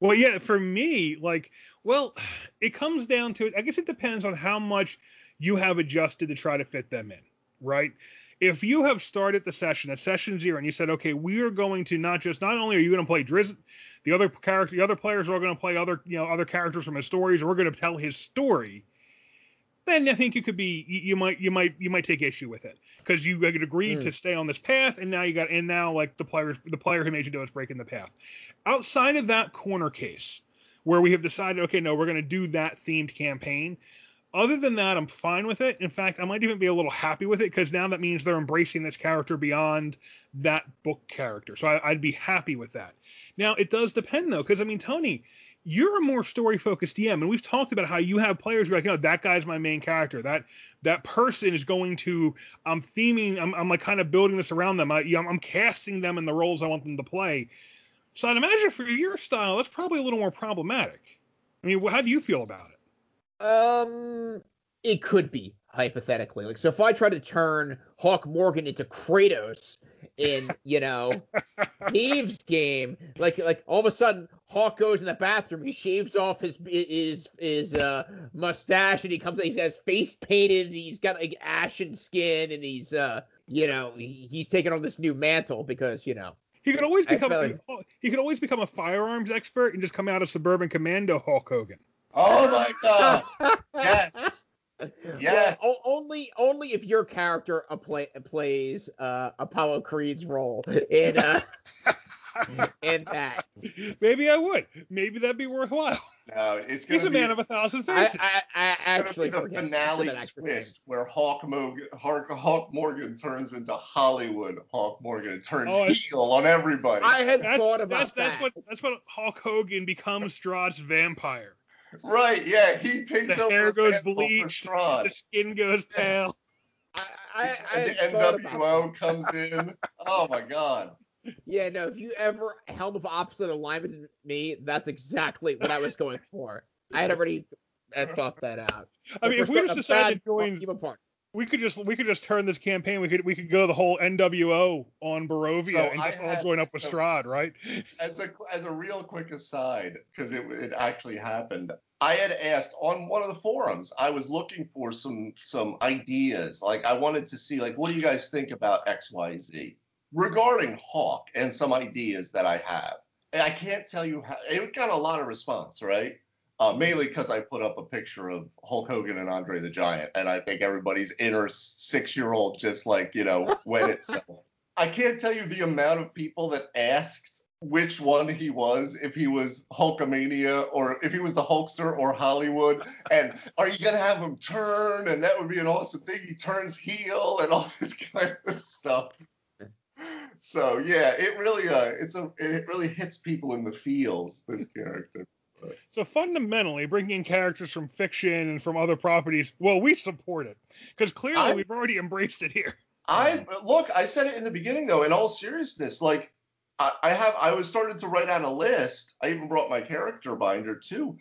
Well, yeah, for me, like, well, it comes down to it. I guess it depends on how much you have adjusted to try to fit them in, right? If you have started the session at session zero and you said, okay, we are going to not just not only are you going to play Drizzt, the other character, the other players are going to play other, you know, other characters from his stories, or we're going to tell his story then I think you could be you, might you might you might take issue with it because you had agreed mm. to stay on this path and now you got and now like the player the player who made you do it is breaking the path. Outside of that corner case where we have decided okay no we're going to do that themed campaign. Other than that, I'm fine with it. In fact, I might even be a little happy with it because now that means they're embracing this character beyond that book character. So I, I'd be happy with that. Now it does depend though, because I mean Tony, you're a more story focused DM, and we've talked about how you have players who are like, know, that guy's my main character. That that person is going to, I'm theming, I'm, I'm like kind of building this around them. I, I'm casting them in the roles I want them to play. So I'd imagine for your style, that's probably a little more problematic. I mean, how do you feel about it? Um, it could be hypothetically. Like, so if I try to turn Hawk Morgan into Kratos in, you know, Thieves game, like like all of a sudden Hawk goes in the bathroom, he shaves off his his his uh mustache and he comes he has face painted and he's got like ashen skin and he's uh you know, he, he's taking on this new mantle because, you know, he could always become like, he could always become a firearms expert and just come out of suburban commando Hulk Hogan. Oh my god. yes. Yes. Well, only only if your character play, plays uh, Apollo Creed's role in uh, in that. Maybe I would. Maybe that'd be worthwhile. No, it's gonna He's a be, man of a thousand faces. I, I, I actually the finale twist where Hawk, Morgan, Hawk Morgan turns into Hollywood Hawk Morgan, turns oh, heel on everybody. I had that's, thought about that's, that. That's what that's what Hulk Hogan becomes Strahd's vampire. Right, yeah, he takes the over hair goes bleached, the skin goes pale. I, I, I the NWO comes in. Oh my god. Yeah, no, if you ever helm of opposite alignment to me, that's exactly what I was going for. I had already had thought that out. I mean, if we just decided to join, we could just we could just turn this campaign. We could we could go the whole NWO on Barovia so and just all join up with so Strahd, right? As a as a real quick aside, because it it actually happened. I had asked on one of the forums. I was looking for some some ideas. Like I wanted to see like what do you guys think about X Y Z regarding Hawk and some ideas that I have. And I can't tell you how it got a lot of response, right? Uh, mainly because I put up a picture of Hulk Hogan and Andre the Giant, and I think everybody's inner six-year-old just like you know went itself. I can't tell you the amount of people that asked which one he was, if he was Hulkamania or if he was the Hulkster or Hollywood, and are you gonna have him turn? And that would be an awesome thing. He turns heel and all this kind of stuff. So yeah, it really uh, it's a it really hits people in the feels. This character. So fundamentally, bringing in characters from fiction and from other properties, well, we support it because clearly I, we've already embraced it here. I look, I said it in the beginning though. In all seriousness, like I, I have, I was started to write out a list. I even brought my character binder too,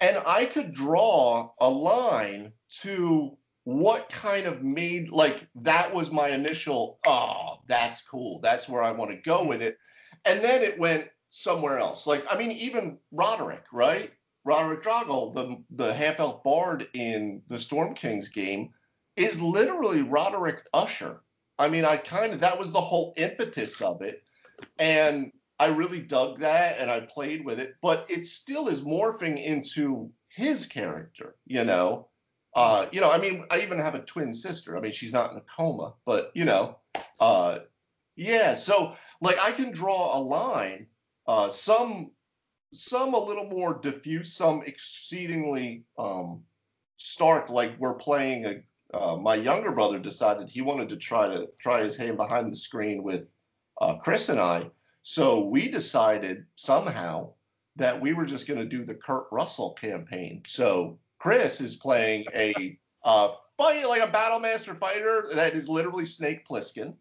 and I could draw a line to what kind of made like that was my initial oh that's cool that's where i want to go with it and then it went somewhere else. Like, I mean, even Roderick, right? Roderick Drago, the the half elf bard in the Storm Kings game, is literally Roderick Usher. I mean, I kind of that was the whole impetus of it, and I really dug that, and I played with it. But it still is morphing into his character, you know. Uh, you know, I mean, I even have a twin sister. I mean, she's not in a coma, but you know, uh, yeah. So like, I can draw a line. Uh, some some a little more diffuse, some exceedingly um, stark. Like we're playing a. Uh, my younger brother decided he wanted to try to try his hand behind the screen with uh, Chris and I. So we decided somehow that we were just going to do the Kurt Russell campaign. So Chris is playing a uh, fight like a battle master fighter that is literally Snake Plissken.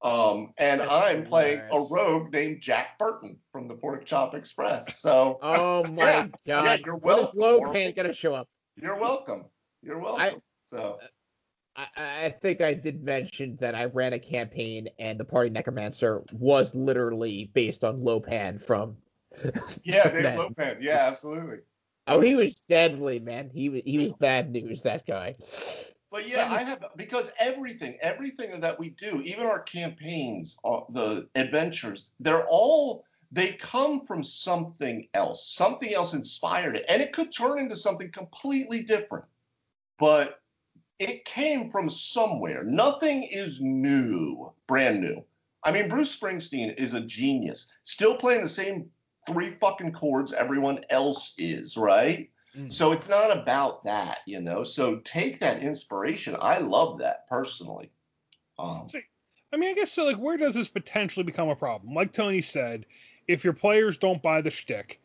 Um, and That's I'm playing a rogue named Jack Burton from the Pork Chop Express. So Oh my Yeah, god. yeah, you're when is welcome, gonna show up? you're welcome. You're welcome. so I, I think I did mention that I ran a campaign and the party necromancer was literally based on Lo Pan from. yeah, Dave. Lo Pan. Yeah, absolutely. Oh, he was deadly, man. He was he was bad news. That guy. But yeah, I have because everything, everything that we do, even our campaigns, uh, the adventures, they're all they come from something else. Something else inspired it, and it could turn into something completely different. But it came from somewhere. Nothing is new, brand new. I mean, Bruce Springsteen is a genius, still playing the same three fucking chords everyone else is, right? Mm. So it's not about that, you know. So take that inspiration. I love that personally. Um, I mean, I guess so. Like, where does this potentially become a problem? Like Tony said, if your players don't buy the shtick,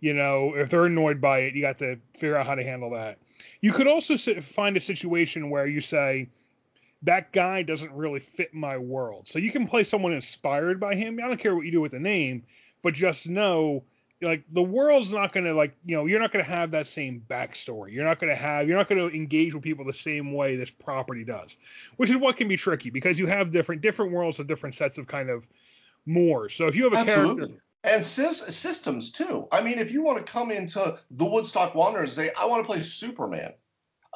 you know, if they're annoyed by it, you got to figure out how to handle that. You could also find a situation where you say, that guy doesn't really fit my world. So you can play someone inspired by him. I don't care what you do with the name, but just know, like, the world's not going to, like, you know, you're not going to have that same backstory. You're not going to have, you're not going to engage with people the same way this property does which is what can be tricky because you have different different worlds with different sets of kind of more. So if you have a absolutely. character, And systems too. I mean, if you want to come into the Woodstock Wanderers and say, I want to play Superman.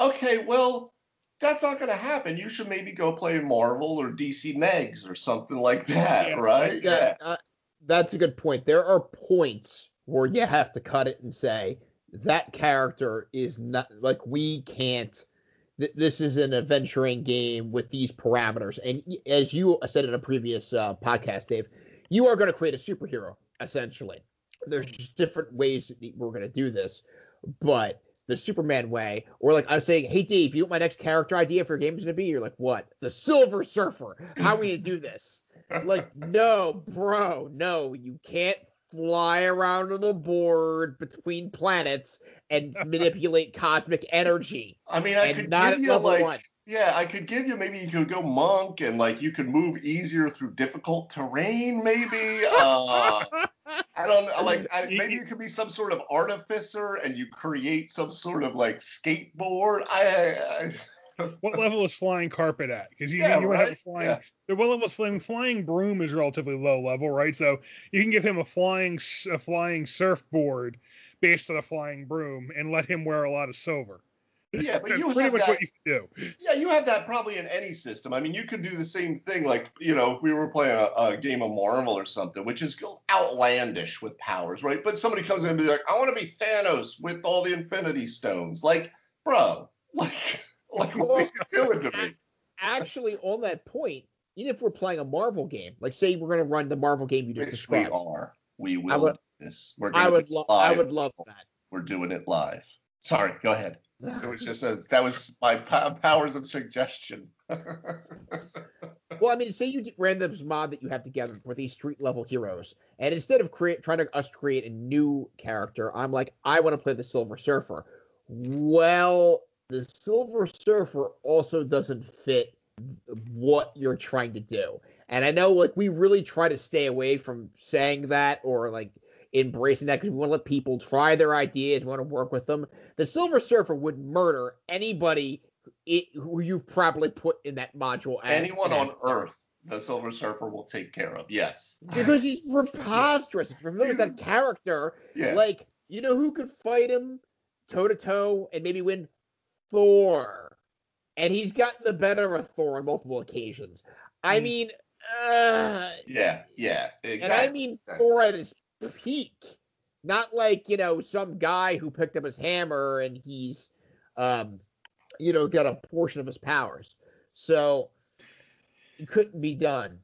Okay, well, that's not going to happen. You should maybe go play Marvel or DC Megs or something like that, Yeah. right? Yeah, uh, that's a good point. There are points where you have to cut it and say that character is not like we can't. Th- this is an adventuring game with these parameters, and as you said in a previous uh, podcast, Dave, you are going to create a superhero essentially. There's just different ways that we're going to do this, but the Superman way, or like I'm saying, hey Dave, you know what my next character idea for your game is going to be? You're like, what? The Silver Surfer. How are we going to do this? like no bro no you can't fly around on a board between planets and manipulate cosmic energy I mean, I and could not give you like, one yeah, I could give you maybe you could go monk and like you could move easier through difficult terrain, maybe. Uh, I don't know, like I, maybe you could be some sort of artificer and you create some sort of like skateboard. I, I what level is flying carpet at? Because you, Yeah, you would have a flying. Yeah. The what level is flying? Flying broom is relatively low level, right? So you can give him a flying a flying surfboard based on a flying broom and let him wear a lot of silver. yeah, but you have that. what you can do. Yeah, you have that probably in any system. I mean, you could do the same thing, like you know, if we were playing a, a game of Marvel or something, which is outlandish with powers, right? But somebody comes in and be like, "I want to be Thanos with all the Infinity Stones," like, bro, like, like what are you doing to me? actually on that point even if we're playing a marvel game like say we're going to run the marvel game you just Which we described are. We will I would- do this. We're i would love i would love that. We're doing it live. Sorry, go ahead. It that was just a, that was my powers of suggestion. Well, I mean, say you ran this mod that you have together for these street level heroes, and instead of create trying to us create a new character, I'm like, I want to play the Silver Surfer. Well, the Silver Surfer also doesn't fit what you're trying to do, and I know like we really try to stay away from saying that or like embracing that because we want to let people try their ideas, we want to work with them. The Silver Surfer would murder anybody it, who you've probably put in that module. As Anyone on. Earth, the Silver Surfer will take care of. Yes. because he's preposterous. If you're familiar with that character, Yeah. like You know who could fight him toe to toe and maybe win? Thor. And he's gotten the better of Thor on multiple occasions. I Mm. mean, uh, Yeah, yeah, exactly. and I mean Thor at his peak, not like you know some guy who picked up his hammer and he's, um, you know, got a portion of his powers. So it couldn't be done.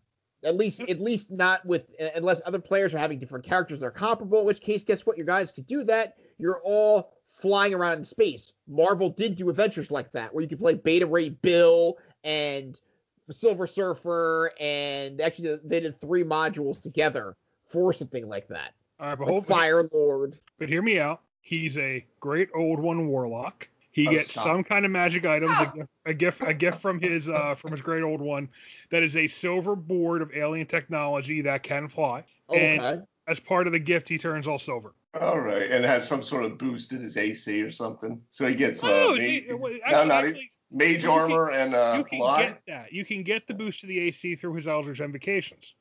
At least, at least not with unless other players are having different characters that are comparable. In which case, guess what? Your guys could do that. You're all flying around in space. Marvel did do adventures like that, where you could play Beta Ray Bill and Silver Surfer, and actually they did three modules together for something like that. All right, but Like Fire Lord. but hear me out. He's a great old one warlock. He Oh, gets stop. some kind of magic items, a gift, a gift, a gift from his uh, from his great old one. That is a silver board of alien technology that can fly. And Okay. as part of the gift, he turns all silver. All right, and has some sort of boost in his AC or something, so he gets uh, Oh, ma- he- well, no, not actually, mage you can- armor and uh, you can fly. get that. You can get the boost to the AC through his Eldritch Invocations.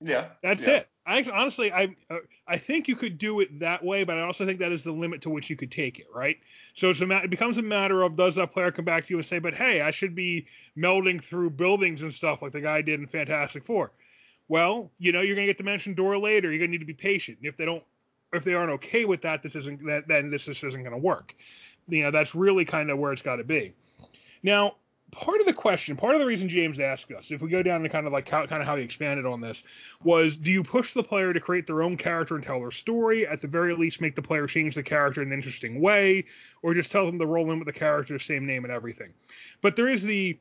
Yeah, That's yeah. it. I honestly, I uh, I think you could do it that way, but I also think that is the limit to which you could take it, right? So it's a ma- it becomes a matter of does that player come back to you and say, but hey, I should be melding through buildings and stuff like the guy did in Fantastic Four. Well, you know, you're gonna get the Dimension Door later. You're gonna need to be patient. And if they don't, if they aren't okay with that, this isn't that then this just isn't gonna work. You know, that's really kind of where it's got to be. Now, part of the question, part of the reason James asked us, if we go down to kind of like how, kind of how he expanded on this, was do you push the player to create their own character and tell their story? At the very least, make the player change the character in an interesting way, or just tell them to roll in with the character, same name and everything. But there is the,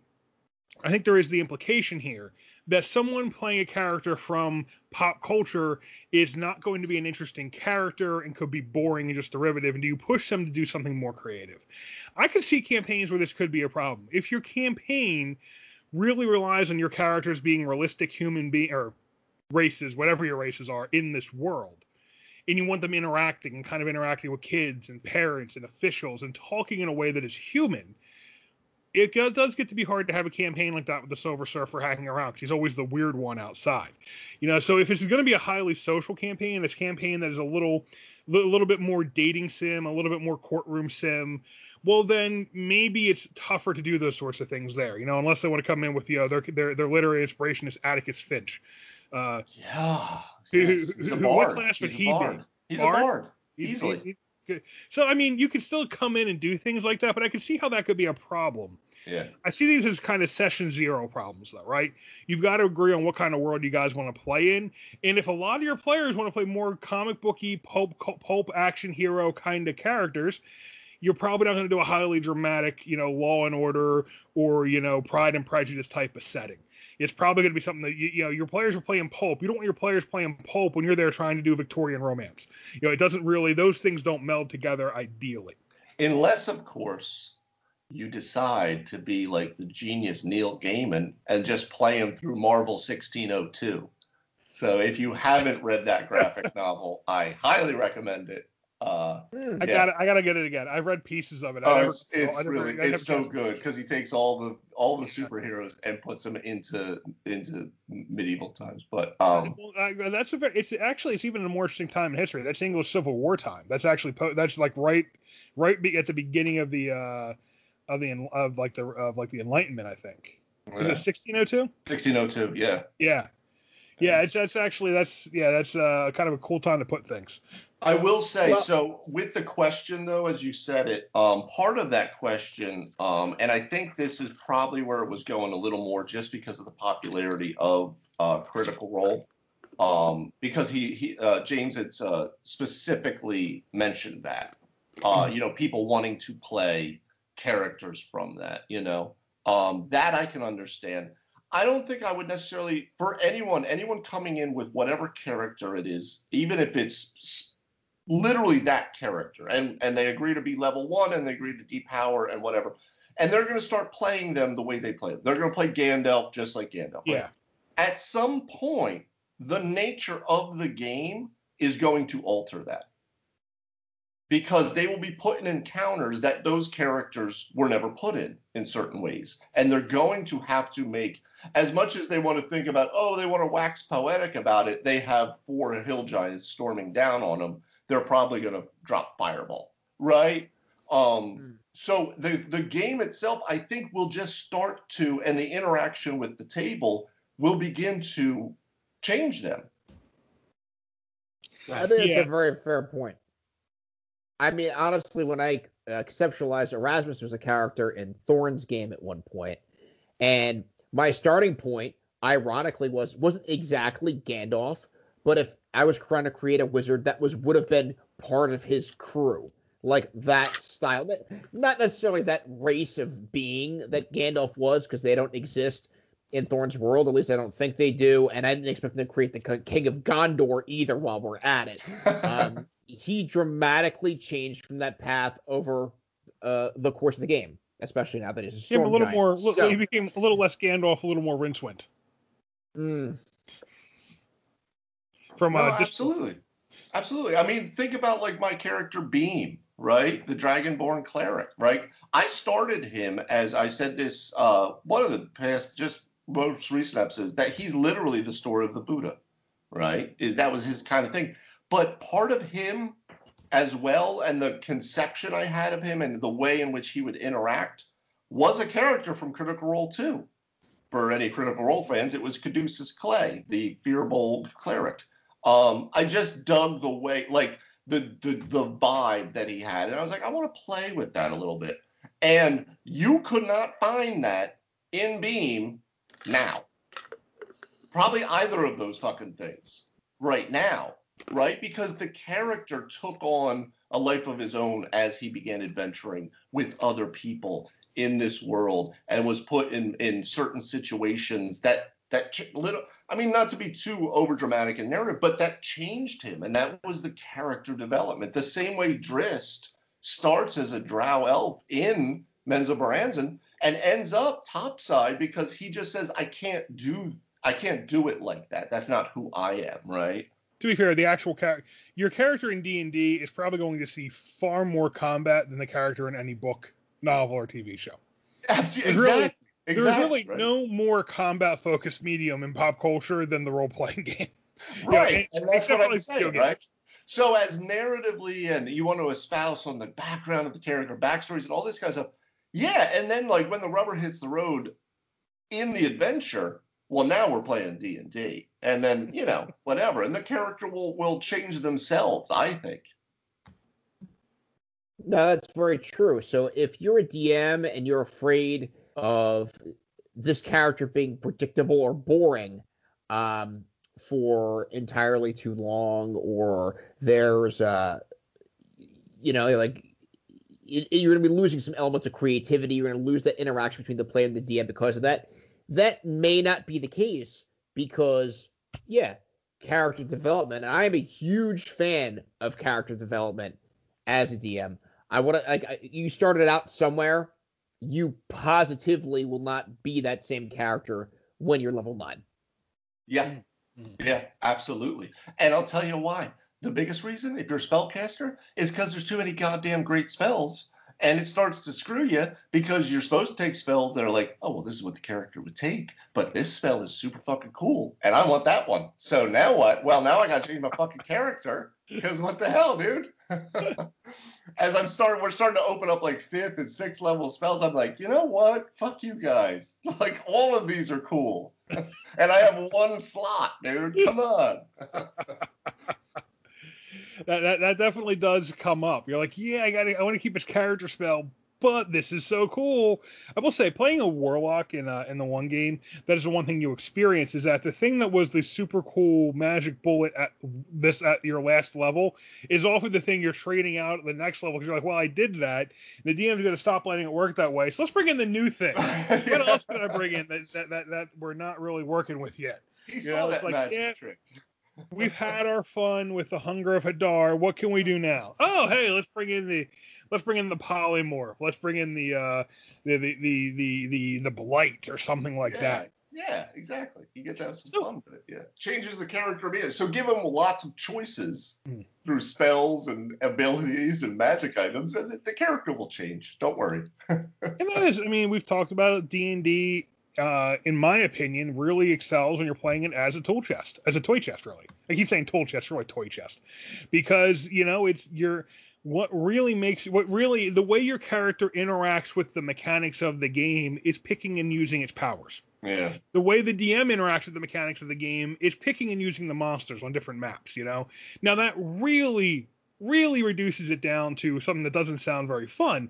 I think there is the implication here that someone playing a character from pop culture is not going to be an interesting character and could be boring and just derivative. And do you push them to do something more creative? I could see campaigns where this could be a problem. If your campaign really relies on your characters being realistic human being or races, whatever your races are, in this world, and you want them interacting and kind of interacting with kids and parents and officials and talking in a way that is human, it does get to be hard to have a campaign like that with the Silver Surfer hacking around because he's always the weird one outside. You know, so if it's going to be a highly social campaign, this campaign that is a little, a little bit more dating sim, a little bit more courtroom sim, well then maybe it's tougher to do those sorts of things there. You know, unless they want to come in with you know their their, their literary inspiration is Atticus Finch. Uh, Yeah, yes, who- he's what bard. class would He's he be? a bard. He's Bard? a bard. He's- Easily. he- so I mean, you could still come in and do things like that, but I could see how that could be a problem. Yeah. I see these as kind of session zero problems, though, right? You've got to agree on what kind of world you guys want to play in, and if a lot of your players want to play more comic booky, pulp, pulp action hero kind of characters, you're probably not going to do a highly dramatic, you know, Law and Order or you know Pride and Prejudice type of setting. It's probably going to be something that you, you know your players are playing pulp. You don't want your players playing pulp when you're there trying to do Victorian romance. You know, it doesn't really; those things don't meld together ideally. Unless, of course, you decide to be like the genius Neil Gaiman and just play him through Marvel 1602. So if you haven't read that graphic novel, I highly recommend it. Uh, Hmm. I Yeah. got I got to get it again. I've read pieces of it. I oh, never- it's, it's I never- really I never it's so good because he takes all the all the superheroes and puts them into into medieval times. But um, Well, uh, that's a very, it's actually it's even a more interesting time in history. That's English Civil War time. That's actually po- that's like right right be, at the beginning of the uh of the en- of like the of like the Enlightenment. I think is it 1602? 1602, yeah. Yeah, yeah. It's that's actually that's yeah that's uh kind of a cool time to put things. I will say Well- so with the question though, as you said it, um, part of that question, um, and I think this is probably where it was going a little more, just because of the popularity of uh, Critical Role, um, because he he uh, James had uh, specifically mentioned that, uh, you know, people wanting to play characters from that, you know, um, that I can understand. I don't think I would necessarily, for anyone, anyone coming in with whatever character it is, even if it's literally that character, and and they agree to be level one and they agree to depower and whatever, and they're going to start playing them the way they play them. They're going to play Gandalf just like Gandalf. right? Yeah, At some point, the nature of the game is going to alter that. Because they will be put in encounters that those characters were never put in in certain ways. And they're going to have to make, as much as they want to think about, oh, they want to wax poetic about it, they have four hill giants storming down on them they're probably going to drop Fireball, right? Um, Mm. so the the game itself, I think, will just start to, and the interaction with the table will begin to change them. I think Yeah. that's a very fair point. I mean, honestly, when I uh, conceptualized Erasmus was a character in Thorn's game at one point, and my starting point, ironically, was wasn't exactly Gandalf, but if I was trying to create a wizard that was would have been part of his crew, like that style, not necessarily that race of being that Gandalf was, because they don't exist in Thorn's world. At least I don't think they do, and I didn't expect them to create the King of Gondor either. While we're at it, um, he dramatically changed from that path over uh, the course of the game, especially now that he's a Became storm a little giant. more. So- he became a little less Gandalf, a little more Rincewind Mm, from No, uh, Discworld. absolutely, absolutely. I mean, think about like my character Beam, right? The Dragonborn cleric, right? I started him as I said this uh, one of the past just most recent episodes that he's literally the story of the Buddha, right? Is that was his kind of thing. But part of him as well, and the conception I had of him and the way in which he would interact was a character from Critical Role 2. For any Critical Role fans, it was Caduceus Clay, the Firbolg cleric. Um, I just dug the way, like the, the the vibe that he had, and I was like, I want to play with that a little bit. And you could not find that in Beam now. Probably either of those fucking things right now, right? Because the character took on a life of his own as he began adventuring with other people in this world and was put in in certain situations that that ch- little I mean not to be too over dramatic and narrative but that changed him and that was the character development. The same way Drizzt starts as a drow elf in Menzoberranzan and ends up topside because he just says I can't do I can't do it like that. That's not who I am right? To be fair, the actual character, your character in D and D is probably going to see far more combat than the character in any book, novel, or TV show. Absolutely, really- exactly There's really right. no more combat focused medium in pop culture than the role playing game. Right, Yeah, and that's what I'm saying, video right? So as narratively, and you want to espouse on the background of the character, backstories, and all this kind of stuff, yeah. And then like when the rubber hits the road in the adventure, well, now we're playing D and D, and then you know whatever, and the character will will change themselves. I think. No, that's very true. So if you're a DM and you're afraid of this character being predictable or boring um, for entirely too long, or there's uh, you know, like you're going to be losing some elements of creativity. You're going to lose that interaction between the player and the DM because of that. That may not be the case because, yeah, character development. And I'm a huge fan of character development as a DM. I want to like you started out somewhere. You positively will not be that same character when you're level nine. Yeah, Mm. yeah, absolutely. And I'll tell you why. The biggest reason, if you're a spellcaster, is because there's too many goddamn great spells, and it starts to screw you because you're supposed to take spells that are like, oh well, this is what the character would take, but this spell is super fucking cool, and I want that one. So now what? Well, now I got to change my fucking character because what the hell, dude? As I'm starting, we're starting to open up like fifth and sixth level spells. I'm like, you know what? Fuck you guys. Like all of these are cool and I have one slot, dude. Come on. That, that that definitely does come up. You're like, yeah, I got I want to keep his character spell, but this is so cool. I will say, playing a warlock in uh, in the one game, that is the one thing you experience is that the thing that was the super cool magic bullet at this at your last level is often the thing you're trading out at the next level because you're like, well, I did that. The DM's going to stop letting it work that way, so let's bring in the new thing. What else can I bring in that that, that, that we're not really working with yet? He You saw know, that like, magic yeah. trick. We've had our fun with the hunger of Hadar. What can we do now? Oh, hey, let's bring in the let's bring in the polymorph. Let's bring in the uh the the the the the, the blight or something like yeah, that. Yeah, exactly. You get to have some So- fun with it. Yeah. Changes the character immediately. So give them lots of choices Hmm. through spells and abilities and magic items, and the character will change. Don't worry. And that is, I mean, we've talked about it. D and D uh, in my opinion, really excels when you're playing it as a tool chest, as a toy chest, really. I keep saying tool chest, really toy chest, because you know it's your what really makes what really the way your character interacts with the mechanics of the game is picking and using its powers. Yeah. The way the DM interacts with the mechanics of the game is picking and using the monsters on different maps, you know. Now that really really reduces it down to something that doesn't sound very fun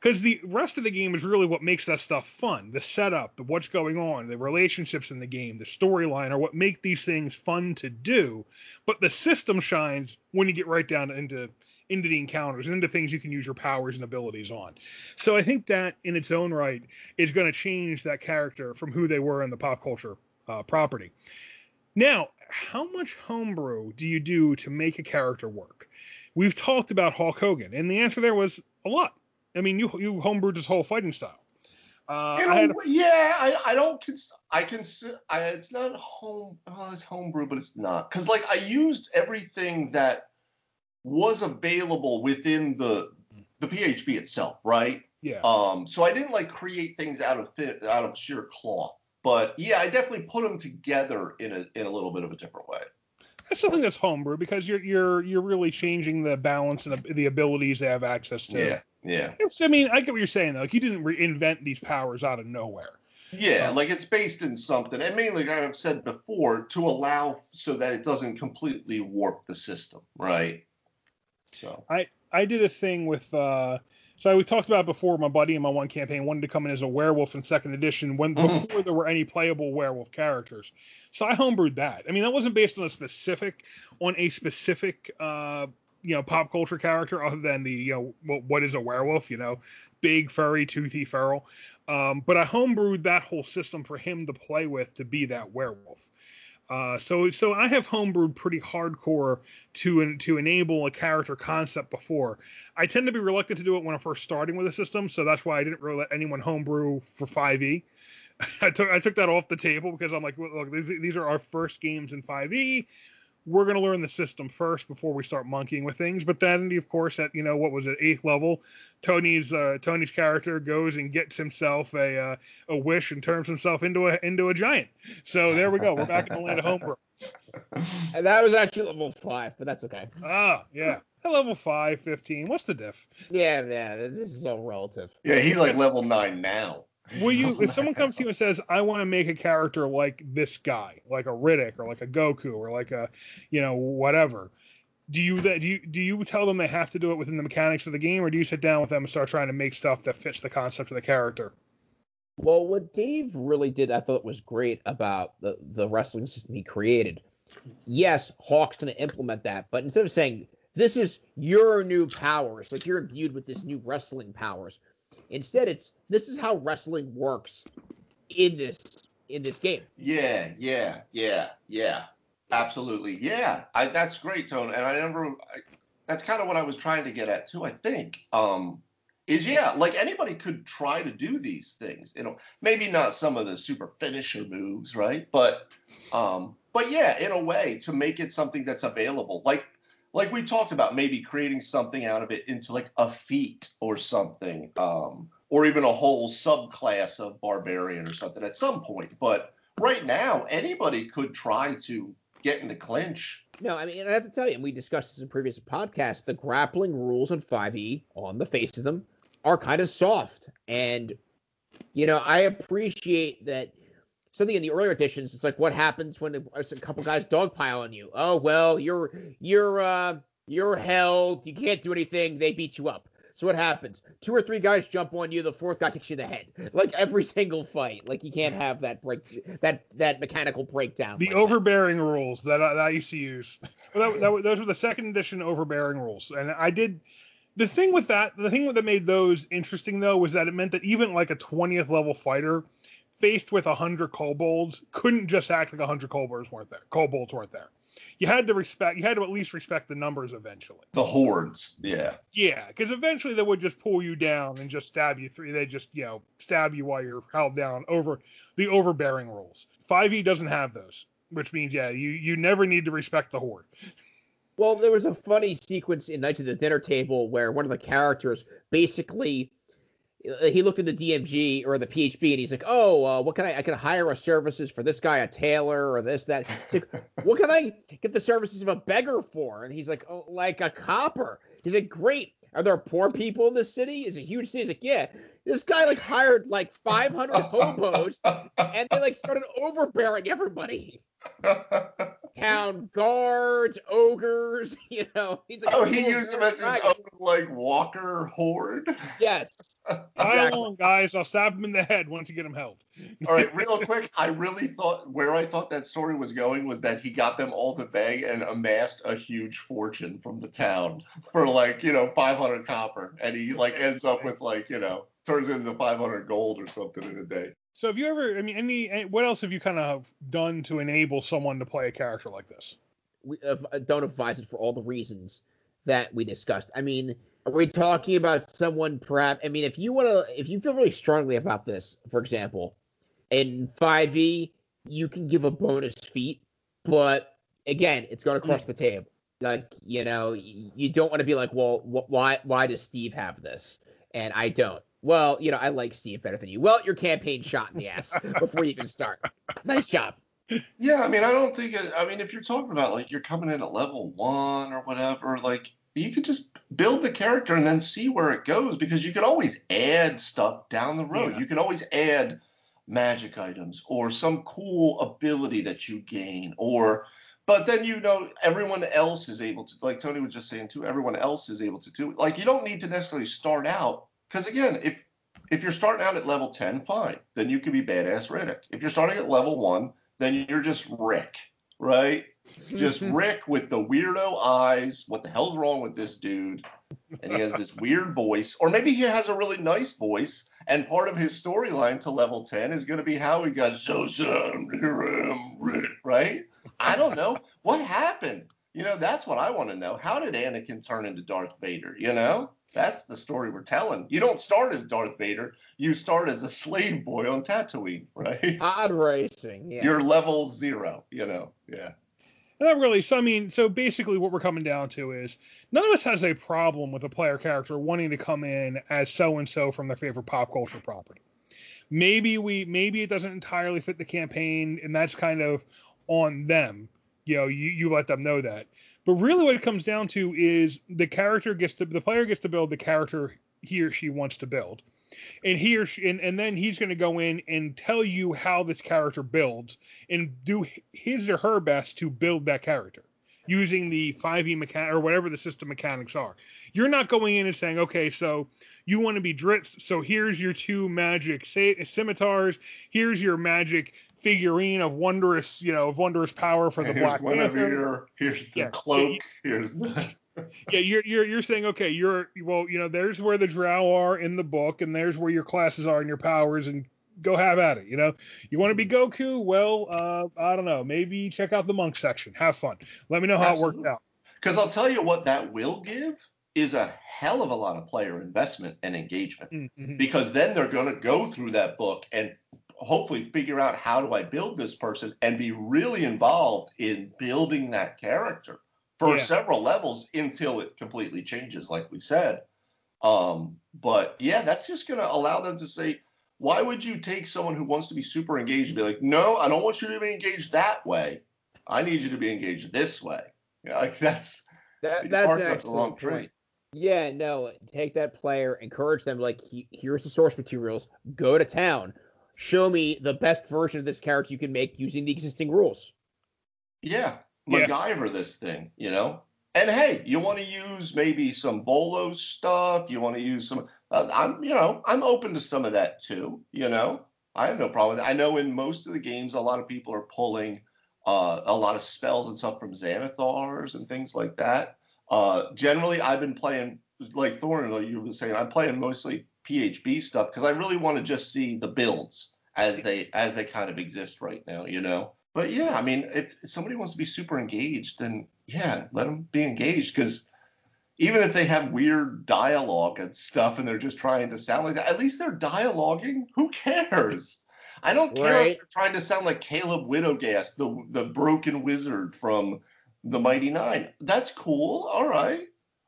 because the rest of the game is really what makes that stuff fun. The setup the what's going on the relationships in the game the storyline are what make these things fun to do. But the system shines when you get right down into into the encounters and into things you can use your powers and abilities on. So i think that in its own right is going to change that character from who they were in the pop culture uh, property. Now how much homebrew do you do to make a character work? We've talked about hulk hogan and the answer there was a lot I mean, you you homebrewed his whole fighting style. Uh, I a, yeah, I, I don't cons- I can I, it's not home oh, it's homebrew, but it's not because like I used everything that was available within the the PHB itself, right? Yeah. Um, so I didn't like create things out of th- out of sheer cloth, but yeah, I definitely put them together in a in a little bit of a different way. I still think that's homebrew because you're you're you're really changing the balance and the, the abilities they have access to. Yeah. Yeah. It's, I mean, I get what you're saying though. Like you didn't reinvent these powers out of nowhere. Yeah, um, like it's based in something, and mainly, like I've said before, to allow so that it doesn't completely warp the system, right? So I I did a thing with uh so we talked about before my buddy in my one campaign wanted to come in as a werewolf in second edition when mm-hmm. before there were any playable werewolf characters. So I homebrewed that. I mean that wasn't based on a specific on a specific uh you know pop culture character other than the you know what, what is a werewolf you know big furry toothy feral um, but i homebrewed that whole system for him to play with to be that werewolf uh, so so I have homebrewed pretty hardcore to to enable a character concept before. I tend to be reluctant to do it when I'm first starting with a system, so that's why I didn't really let anyone homebrew for 5e. I took I took that off the table because I'm like, look, these, these are our first games in 5e we're going to learn the system first before we start monkeying with things. But then, of course, at you know what was it, eighth level, Tony's uh, Tony's character goes and gets himself a uh, a wish and turns himself into a into a giant. So there we go. We're back in the land of homebrew. And that was actually level five, but that's okay. Ah, yeah. At level 5, 15. What's the diff? Yeah, yeah. This is all relative. Yeah, he's like level nine now. Will you, if someone comes to you and says, "I want to make a character like this guy, like a Riddick or like a Goku or like a, you know, whatever," do you that do you do you tell them they have to do it within the mechanics of the game, or do you sit down with them and start trying to make stuff that fits the concept of the character? Well, what Dave really did, I thought was great about the the wrestling system he created. Yes, Hawk's going to implement that, but instead of saying this is your new powers, like you're imbued with this new wrestling powers, Instead, it's this is how wrestling works in this in this game. Yeah, yeah, yeah, yeah. Absolutely. Yeah. I, that's great, Tone. And I never I, that's kind of what I was trying to get at too, I think. Um is yeah, like anybody could try to do these things. You know, maybe not some of the super finisher moves, right? But um but yeah, in a way to make it something that's available. Like like we talked about maybe creating something out of it into like a feat or something um, or even a whole subclass of barbarian or something at some point. But right now anybody could try to get in the clinch. No i mean i have to tell you and we discussed this in previous podcasts the grappling rules in 5e on the face of them are kind of soft. And you know i appreciate that something in the earlier editions. It's like what happens when a, couple guys dogpile on you. Oh well, you're you're uh, you're held. You can't do anything. They beat you up. So what happens? Two or three guys jump on you. The fourth guy kicks you in the head. Like every single fight. Like you can't have that break that that mechanical breakdown. The like overbearing that. rules that I, that I, used to use. That, that, those were the second edition overbearing rules, and I did. The thing with that, the thing that made those interesting though, was that it meant that even like a 20th level fighter faced with a hundred kobolds couldn't just act like a hundred kobolds weren't there. Kobolds weren't there. You had to respect. You had to at least respect the numbers eventually. The hordes, yeah. Yeah, because eventually they would just pull you down and just stab you through. They just you know stab you while you're held down over the overbearing rules. 5e doesn't have those, which means yeah, you you never need to respect the horde. Well, there was a funny sequence in Night of the Dinner Table where one of the characters basically he looked at the DMG or the PHB and he's like, oh, uh, what can I? I can hire a services for this guy, a tailor or this that. He's like, what can I get the services of a beggar for? And he's like, oh, like a copper. He's like, great. Are there poor people in this city? Is it a huge city? He's like, yeah. This guy like hired like 500 hobos and they like started overbearing everybody. Town guards, ogres, you know. He's like, oh, he used him as his own like walker horde. Yes. Exactly. on, guys. I'll stab him in the head once you get him held. all right, real quick. I really thought where I thought that story was going was that he got them all to beg and amassed a huge fortune from the town for like you know 500 copper, and he like ends up with like you know turns into 500 gold or something in a day. So have you ever? I mean, any? What else have you kind of done to enable someone to play a character like this? We uh, don't advise it for all the reasons that we discussed. I mean, are we talking about someone perhaps? I mean, if you want to, if you feel really strongly about this, for example, in 5e, you can give a bonus feat, but again, it's going to cross the table. Like, you know, you don't want to be like, well, wh- why, why does Steve have this and I don't? Well, you know, I like Steve better than you. Well, your campaign shot in the ass before you even start. Nice job. Yeah, I mean, I don't think. I mean, if you're talking about like you're coming in at level one or whatever, like you could just build the character and then see where it goes because you could always add stuff down the road. Yeah. You can always add magic items or some cool ability that you gain or but then you know everyone else is able to like Tony was just saying too everyone else is able to do it. Like you don't need to necessarily start out cuz again if if you're starting out at level 10 fine then you can be badass Riddick. If you're starting at level 1 then you're just Rick, right? just Rick with the weirdo eyes. What the hell's wrong with this dude? And he has this weird voice, or maybe he has a really nice voice. And part of his storyline to level 10 is going to be how he got so sad. Here I am, Rick, right? I don't know. What happened? You know, that's what I want to know. How did Anakin turn into Darth Vader? You know, that's the story we're telling. You don't start as Darth Vader. You start as a slave boy on Tatooine, right? Odd racing. Yeah. You're level zero. You know, yeah. Not really. So I mean, so basically, what we're coming down to is none of us has a problem with a player character wanting to come in as so and so from their favorite pop culture property. Maybe we, maybe it doesn't entirely fit the campaign, and that's kind of on them. You know, you, you let them know that. But really, what it comes down to is the character gets to the player gets to build the character he or she wants to build and he or she, and, and then he's going to go in and tell you how this character builds and do his or her best to build that character using the 5e mechanic or whatever the system mechanics are. You're not going in and saying, okay, so you want to be Drizzt, so here's your two magic scimitars, here's your magic figurine of wondrous, you know, of wondrous power for the here's Black Panther. Here's the yeah. cloak. Here's the yeah, you're you're you're saying okay, you're well, you know, there's where the drow are in the book, and there's where your classes are and your powers, and go have at it. You know, you want to be Goku? Well, uh, I don't know. Maybe check out the monk section. Have fun. Let me know how Absolutely. it worked out. Because I'll tell you what that will give is a hell of a lot of player investment and engagement. Mm-hmm. Because then they're going to go through that book and hopefully figure out how do I build this person and be really involved in building that character for yeah. several levels until it completely changes, like we said. Um, but yeah, that's just going to allow them to say, why would you take someone who wants to be super engaged and be like, no, I don't want you to be engaged that way. I need you to be engaged this way. Yeah, like that's that, that's an excellent point. Yeah, no, take that player, encourage them like here's the source materials, go to town, show me the best version of this character you can make using the existing rules. Yeah, MacGyver yeah. this thing, you know. And hey, you want to use maybe some Volo stuff. You want to use some. Uh, I'm, you know, I'm open to some of that too. You know, I have no problem. I know in most of the games, a lot of people are pulling uh, a lot of spells and stuff from Xanathars and things like that. Uh, generally, I've been playing like Thorin, like you were saying, I'm playing mostly PHB stuff because I really want to just see the builds as they as they kind of exist right now. You know. But yeah, I mean, if somebody wants to be super engaged, then yeah, let them be engaged because even if they have weird dialogue and stuff and they're just trying to sound like that, at least they're dialoguing. Who cares? I don't care right. if they're trying to sound like Caleb Widogast, the the broken wizard from the Mighty Nein. That's cool. All right.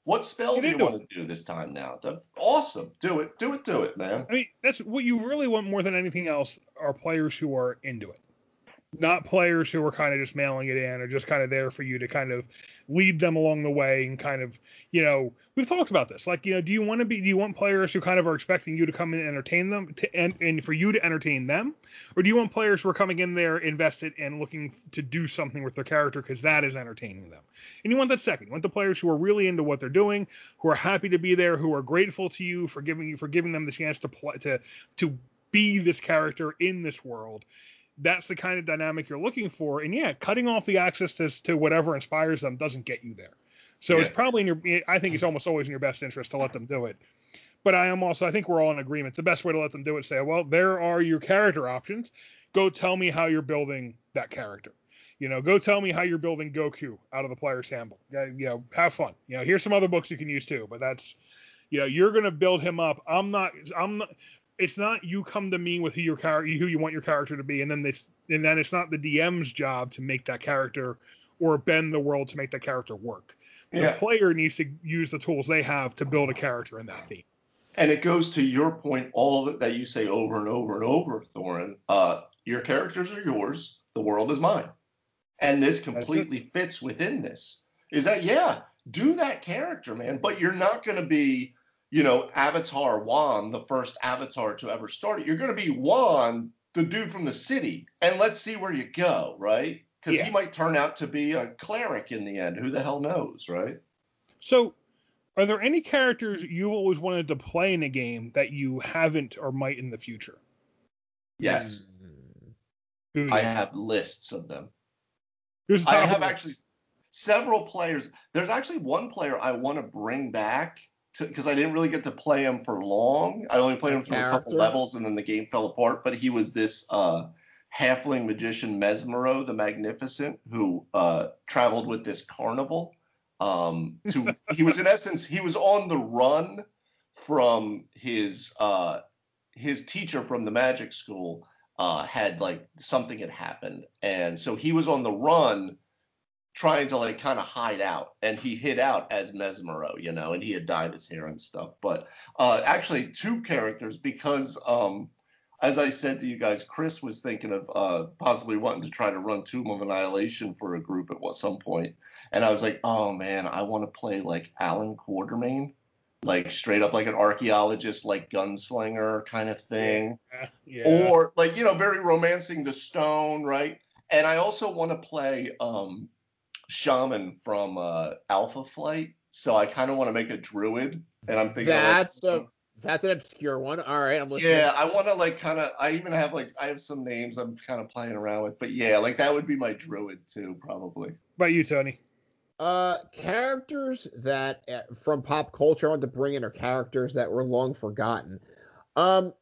What spell Get do you want to do this time now? That's awesome. Do it. Do it. Do it, man. I mean, that's what you really want more than anything else are players who are into it. Not players who are kind of just mailing it in or just kind of there for you to kind of lead them along the way and kind of, you know, we've talked about this. Like, you know, do you want to be, do you want players who kind of are expecting you to come and entertain them to, and, and for you to entertain them? Or do you want players who are coming in there invested and looking to do something with their character because that is entertaining them? And you want that second. You want the players who are really into what they're doing, who are happy to be there, who are grateful to you for giving you, for giving them the chance to play, to, to be this character in this world that's the kind of dynamic you're looking for. And yeah, cutting off the access to, to whatever inspires them doesn't get you there. So Yeah. it's probably in your, I think it's almost always in your best interest to let them do it. But I am also, I think we're all in agreement. The best way to let them do it is say, well, there are your character options. Go tell me how you're building that character. You know, go tell me how you're building Goku out of the player's handbook. You know, have fun. You know, here's some other books you can use too. But that's, you know, you're gonna build him up. I'm not. I'm not. It's not you come to me with who your character, who you want your character to be, and then this, and then it's not the DM's job to make that character or bend the world to make that character work. The player needs to use the tools they have to build a character in that theme. And it goes to your point, all of it that you say over and over and over, Thorin. Uh, your characters are yours. The world is mine. And this completely fits within this. Is that yeah, do that character, man. But you're not going to be, you know, Avatar Wan, the first Avatar to ever start it. You're going to be Wan, the dude from the city, and let's see where you go, right? Because Yeah. he might turn out to be a cleric in the end. Who the hell knows, right? So, are there any characters you always wanted to play in a game that you haven't or might in the future? Yes, Mm. Who I have lists of them. the I have actually several players. There's actually one player I want to bring back because I didn't really get to play him for long. I only played him through a couple levels and then the game fell apart. But he was this uh, halfling magician Mesmero the Magnificent who uh, traveled with this carnival. Um, to he was in essence he was on the run from his uh, his teacher from the magic school uh, had like something had happened, and so he was on the run, trying to like kind of hide out, and he hid out as Mesmero, you know, and he had dyed his hair and stuff. But uh, actually, two characters because, um, as I said to you guys, Chris was thinking of uh, possibly wanting to try to run Tomb of Annihilation for a group at some point, and I was like, oh man, I want to play like Alan Quatermain. Like straight up like an archaeologist, like gunslinger kind of thing Yeah, yeah. or like you know very romancing the stone right and i also want to play um shaman from uh alpha flight so i kind of want to make a druid and i'm thinking of, like, That's a that's an obscure one. All right, I'm listening. yeah i want to like kind of i even have like i have some names i'm kind of playing around with but yeah like that would be my druid too probably What about you, Tony? Uh, characters that uh, from pop culture I want to bring in are characters that were long forgotten. Um,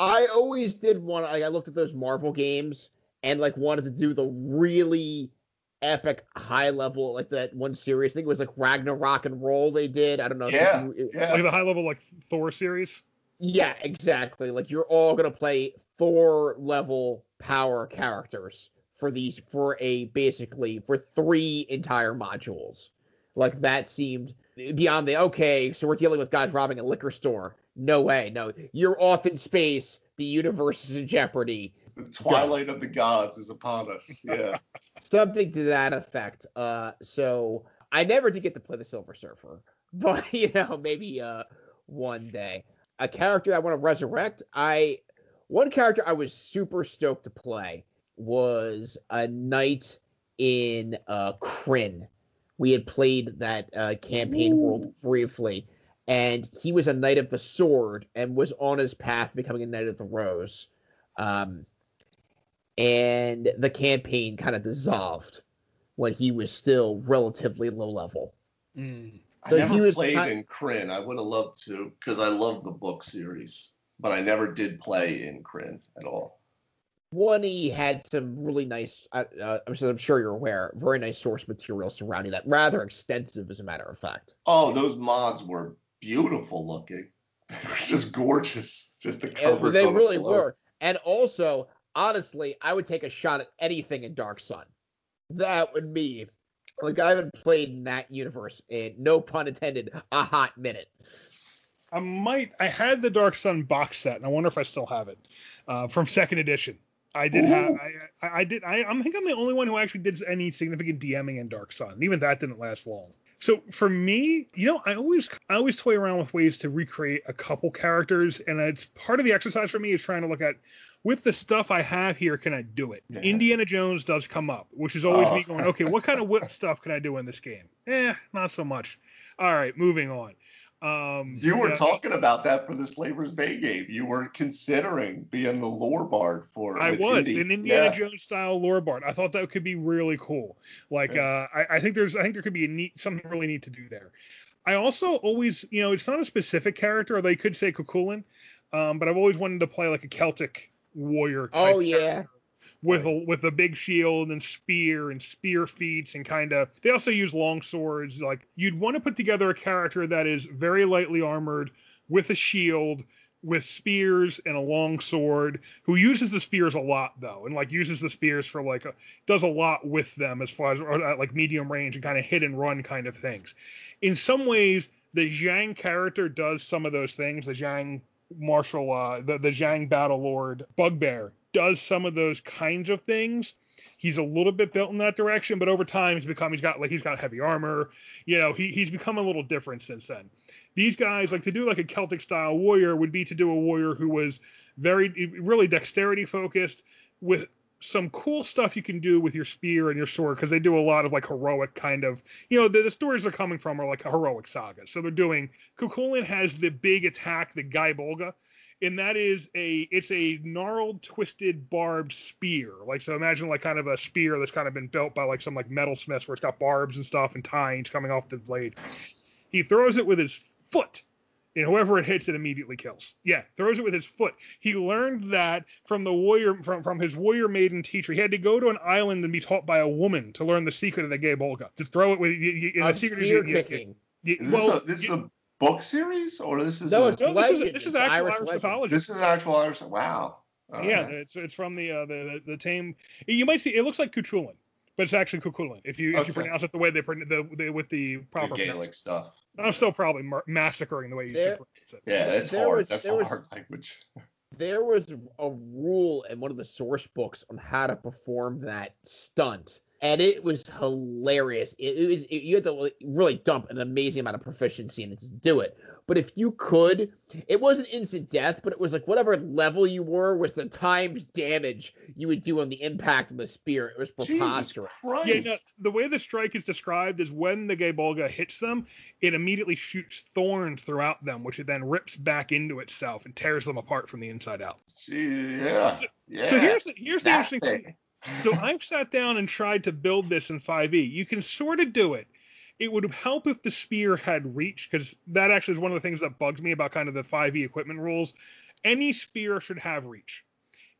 I always did want. Like, I looked at those Marvel games and like wanted to do the really epic high level like that one series. I think it was like Ragnarok and Roll they did. I don't know. if Yeah, you- yeah Like the high level like Thor series. Yeah, exactly. Like you're all gonna play Thor level power characters for these for a basically for three entire modules. Like that seemed beyond the okay, so we're dealing with guys robbing a liquor store. No way, no. You're off in space, the universe is in jeopardy. The twilight of the gods is upon us yeah Something to that effect. Uh so I never did get to play the Silver Surfer, but you know, maybe uh one day. A character I want to resurrect, I one character I was super stoked to play was a knight in uh Krynn. We had played that uh, campaign world briefly, and he was a knight of the sword and was on his path becoming a knight of the rose. Um, and the campaign kind of dissolved when he was still relatively low level. Mm. So i never he was played ki- in Krynn. i would have loved to because i love the book series but i never did play in Krynn at all One, he had some really nice, uh, uh, I'm sure- I'm sure you're aware, very nice source material surrounding that, rather extensive as a matter of fact. Oh, those mods were beautiful looking. They were just gorgeous. Just the And covers. they on the really were. And also, honestly, I would take a shot at anything in Dark Sun. That would be Like I haven't played in that universe in no pun intended a hot minute. I might. I had the Dark Sun box set, and I wonder if I still have it uh, from second edition. I did Ooh. have. I, I, I did. I, I think I'm the only one who actually did any significant DMing in Dark Sun. Even that didn't last long. So for me, you know, I always I always toy around with ways to recreate a couple characters, and it's part of the exercise for me is trying to look at with the stuff I have here, can I do it? Yeah. Indiana Jones does come up, which is always Oh. me going, okay, what kind of whip stuff can I do in this game? Eh, not so much. All right, moving on. Um, You were yeah, talking about that for the Slaver's Bay game. You were considering being the lore bard for. I was Indy. an Indiana Yeah. Jones style lore bard. I thought that could be really cool. Like, Yeah. uh, I, I think there's, I think there could be a neat, something really neat to do there. I also always, you know, it's not a specific character. They could say Cuchulainn, um, but I've always wanted to play like a Celtic warrior. Type Oh yeah. character With a with a big shield and spear and spear feats and kind of. They also use long swords. Like you'd want to put together a character that is very lightly armored with a shield with spears and a long sword who uses the spears a lot though and like uses the spears for like a, does a lot with them as far as or, uh, like medium range and kind of hit and run kind of things in some ways the zhang character does some of those things the zhang martial uh the, the zhang battle lord bugbear does some of those kinds of things. He's a little bit built in that direction but over time he's become he's got like he's got heavy armor. You know he, he's become a little different since then. These guys like to do like a celtic style warrior would be to do a warrior who was very really dexterity focused with some cool stuff you can do with your spear and your sword because they do a lot of like heroic kind of you know the, the stories they're coming from are like a heroic saga. So they're doing Cuchulainn has the big attack the Gae Bolga and that is a it's a gnarled twisted barbed spear. Like so imagine like kind of a spear that's kind of been built by like some like metalsmiths where it's got barbs and stuff and tines coming off the blade. He throws it with his foot and whoever it hits it immediately kills yeah throws it with his foot he learned that from the warrior from, from his warrior maiden teacher he had to go to an island and be taught by a woman to learn the secret of the Gae Bolga to throw it with you, you, and Uh, the secret is spear you- you- you- kicking. you- Is well, this a this you- is a book series or this is No, a, it's no, this is legend. this is It's actual Irish Irish mythology this is actual Irish. Wow. All yeah, right. it's it's from the uh, the the Táin. You might see it looks like Cuchulainn, but it's actually Cuchulainn if you if you pronounce it the way they pron- the, the with the the proper. Gaelic stuff. I'm still probably mar- massacring the way you There- should pronounce it. Yeah, it's There hard. was- That's there a was- hard language. There was a rule in one of the source books on how to perform that stunt, and it was hilarious. It, it was it, you had to really dump an amazing amount of proficiency in it to do it. But if you could, it wasn't instant death, but it was like whatever level you were was the times damage you would do on the impact of the spear. It was preposterous. Christ. Yeah, no, the way the strike is described is when the Gae Bolga hits them, it immediately shoots thorns throughout them, which it then rips back into itself and tears them apart from the inside out. Gee, yeah. Yeah. So here's the, here's the that interesting thing. thing. So I've sat down and tried to build this in 5e. You can sort of do it. It would help if the spear had reach, because that actually is one of the things that bugs me about kind of the 5e equipment rules. Any spear should have reach,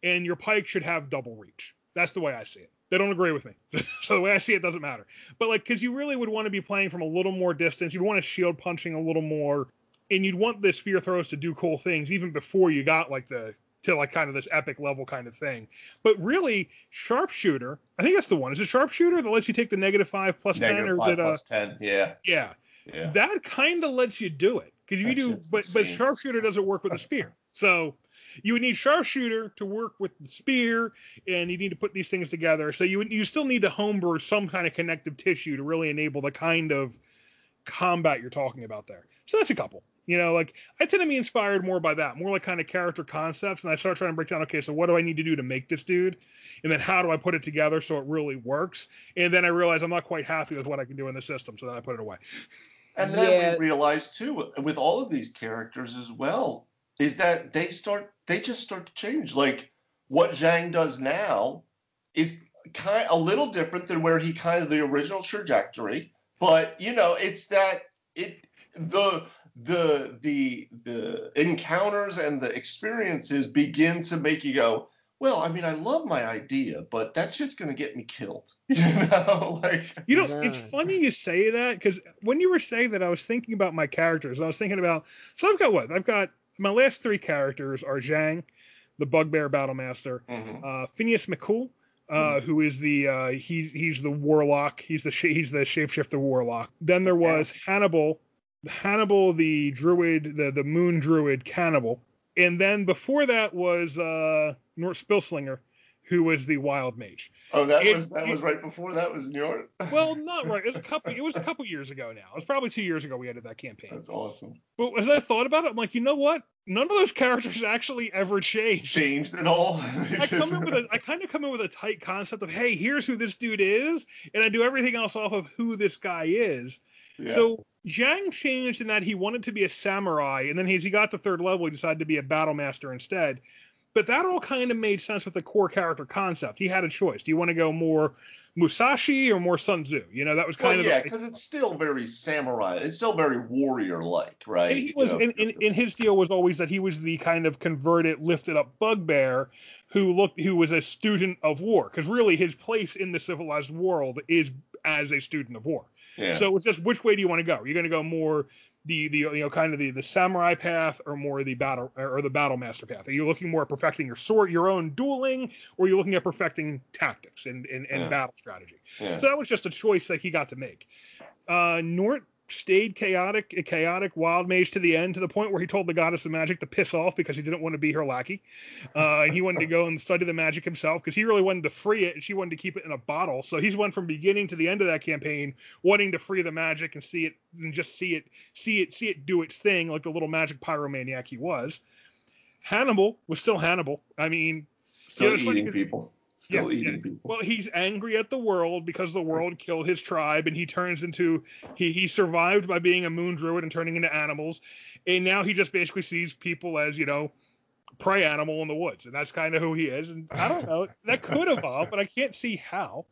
and your pike should have double reach. That's the way I see it. They don't agree with me, so the way I see it doesn't matter. But like, because you really would want to be playing from a little more distance. You'd want to shield punching a little more, and you'd want the spear throws to do cool things even before you got like the to like kind of this epic level kind of thing. But really, sharpshooter, I think that's the one. Is it sharpshooter that lets you take the negative five plus ten, Negative or is five it uh plus ten. Yeah. yeah? Yeah. That kind of lets you do it because you do, but but sharpshooter doesn't work with the spear. So you would need sharpshooter to work with the spear, and you need to put these things together. So you would you still need to homebrew some kind of connective tissue to really enable the kind of combat you're talking about there. So that's a couple. You know, like I tend to be inspired more by that, more like kind of character concepts, and I start trying to break down. Okay, so what do I need to do to make this dude, and then how do I put it together so it really works? And then I realize I'm not quite happy with what I can do in the system, so then I put it away. And then Yeah. we realize too, with all of these characters as well, is that they start, they just start to change. Like what Zhang does now is kind a little different than where he kind of the original trajectory. But you know, it's that it the the the the encounters and the experiences begin to make you go, well, I mean, I love my idea, but that shit's gonna get me killed. You know, like You know, it's funny you say that because when you were saying that, I was thinking about my characters. I was thinking about so I've got what? I've got my last three characters are Zhang, the Bugbear Battlemaster, mhm. uh, Phineas McCool, uh, who is the uh, he's he's the warlock. He's the sh- he's the shapeshifter warlock. Then there was Hannibal, Hannibal the druid, the the moon druid cannibal, and then before that was uh, Nort Spilslinger, who was the wild mage. Oh, that It- was that was right before that was Njord. Well, not right. It was a couple. It was a couple years ago now. It was probably two years ago we ended that campaign. That's awesome. But as I thought about it, I'm like, you know what? None of those characters actually ever changed. Changed at all. I come in with a, I kind of come in with a tight concept of, hey, here's who this dude is, and I do everything else off of who this guy is. Yeah. So Zhang changed in that he wanted to be a samurai, and then as he got to third level, he decided to be a battle master instead. But that all kind of made sense with the core character concept. He had a choice. Do you want to go more Musashi or more Sun Tzu? You know, that was well, kind of yeah, because it's still very samurai. It's still very warrior-like, right? and he You was know? and, and, and his deal was always that he was the kind of converted lifted up bugbear who looked who was a student of war because really his place in the civilized world is as a student of war yeah. so it's just which way do you want to go you're going to go more the the you know kind of the the samurai path or more the battle or the battle master path are you looking more at perfecting your sword your own dueling or are you looking at perfecting tactics and and, and Yeah. battle strategy yeah. so that was just a choice that he got to make. Uh, Nort stayed chaotic, a chaotic wild mage to the end, to the point where he told the goddess of magic to piss off because he didn't want to be her lackey, uh, and he wanted to go and study the magic himself because he really wanted to free it, and she wanted to keep it in a bottle. So he's went from beginning to the end of that campaign wanting to free the magic and see it and just see it, see it, see it do its thing like the little magic pyromaniac he was. Hannibal was still Hannibal. I mean, Still it's funny eating people. Still yeah, eating yeah. people. Well, he's angry at the world because the world killed his tribe, and he turns into he he survived by being a moon druid and turning into animals, and now he just basically sees people as you know prey animal in the woods, and that's kind of who he is. And I don't know that could evolve, but I can't see how.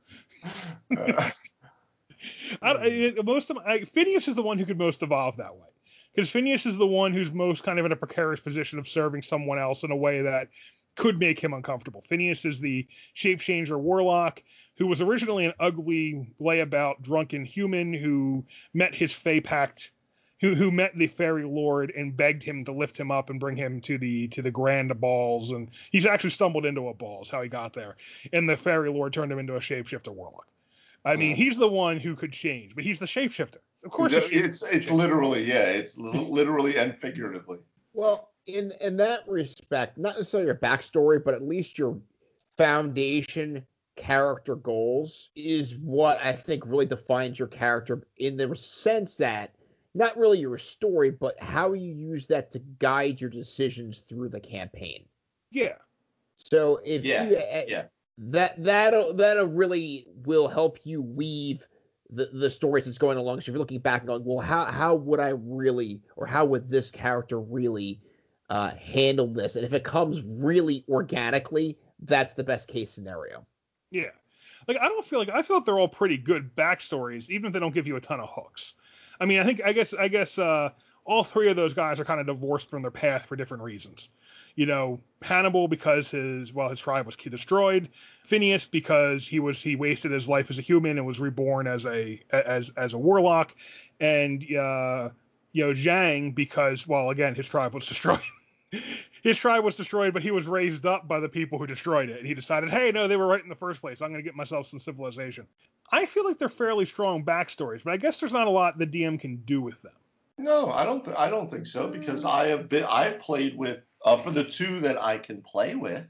I, I- most of I, Phineas is the one who could most evolve that way. Because Phineas is the one who's most kind of in a precarious position of serving someone else in a way that could make him uncomfortable. Phineas is the shape changer warlock who was originally an ugly layabout drunken human who met his Fey Pact who who met the fairy lord and begged him to lift him up and bring him to the to the grand balls. And he's actually stumbled into a ball is how he got there. And the fairy lord turned him into a shapeshifter warlock. I mean he's the one who could change but he's the shapeshifter. Of course the it's it's literally yeah, it's literally and figuratively. Well, in in that respect, not necessarily your backstory, but at least your foundation character goals is what I think really defines your character in the sense that not really your story, but how you use that to guide your decisions through the campaign. yeah So if Yeah, you, uh, yeah. that that that really will help you weave the the stories that's going along. So if you're looking back and going, well, how how would I really, or how would this character really uh, handle this? And if it comes really organically, that's the best case scenario. Yeah. Like I don't feel like I feel like they're all pretty good backstories, even if they don't give you a ton of hooks. I mean, I think I guess I guess uh, all three of those guys are kind of divorced from their path for different reasons. You know, Hannibal because his well his tribe was destroyed. Phineas because he was he wasted his life as a human and was reborn as a as as a warlock, and uh, you know Zhang because well again his tribe was destroyed. His tribe was destroyed, but he was raised up by the people who destroyed it. And he decided, hey, no, they were right in the first place. I'm going to get myself some civilization. I feel like they're fairly strong backstories, but I guess there's not a lot the DM can do with them. No, I don't. Th- I don't think so because I have been. I played with uh, for the two that I can play with.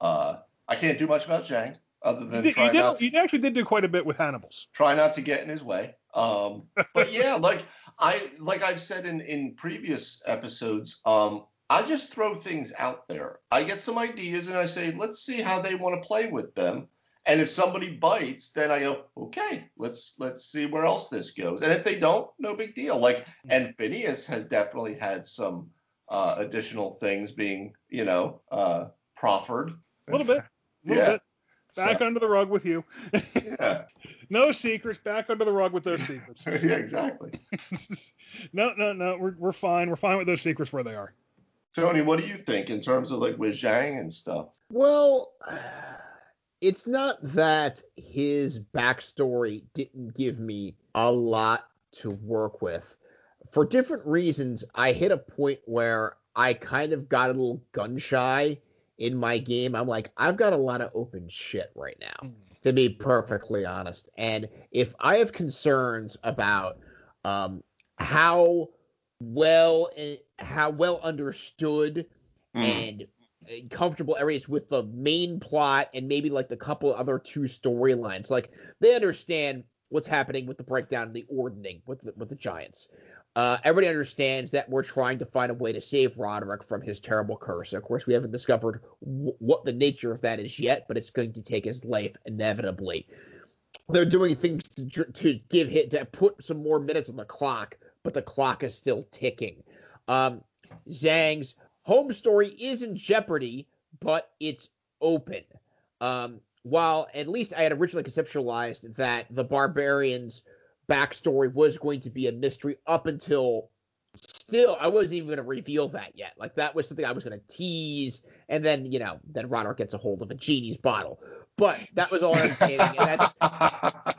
Uh, I can't do much about Zhang other You, than did, try you, did, not to, you actually did do quite a bit with Hannibal's. try not to get in his way. Um, but yeah, like I like I've said in in previous episodes, um, I just throw things out there. I get some ideas and I say, let's see how they want to play with them. And if somebody bites, then I go, okay, let's let's see where else this goes. And if they don't, no big deal. Like, and Phineas has definitely had some uh, additional things being, you know, uh, proffered. A little bit. A little Yeah. bit. Back So, under the rug with you. yeah, no secrets. Back under the rug with those secrets. yeah, exactly. no, no, no. We're, we're fine. We're fine with those secrets where they are. Tony, what do you think in terms of like with Zhang and stuff? Well, it's not that his backstory didn't give me a lot to work with. For different reasons, I hit a point where I kind of got a little gun shy in my game, I'm like, I've got a lot of open shit right now, Mm. to be perfectly honest. And if I have concerns about um, how well eh, how well understood Mm. and and comfortable areas with the main plot and maybe like the couple other two storylines. Like they understand what's happening with the breakdown and the ordering with the, with the Giants. Uh, everybody understands that we're trying to find a way to save Roderick from his terrible curse. Of course, we haven't discovered w- what the nature of that is yet, but it's going to take his life inevitably. They're doing things to, to give hit to put some more minutes on the clock, but the clock is still ticking. Um, Zhang's home story is in jeopardy, but it's open. Um, while at least I had originally conceptualized that the barbarians' backstory was going to be a mystery up until still I wasn't even going to reveal that yet. Like that was something I was going to tease, and then you know then Roderick gets a hold of a genie's bottle. But that was all entertaining, and that's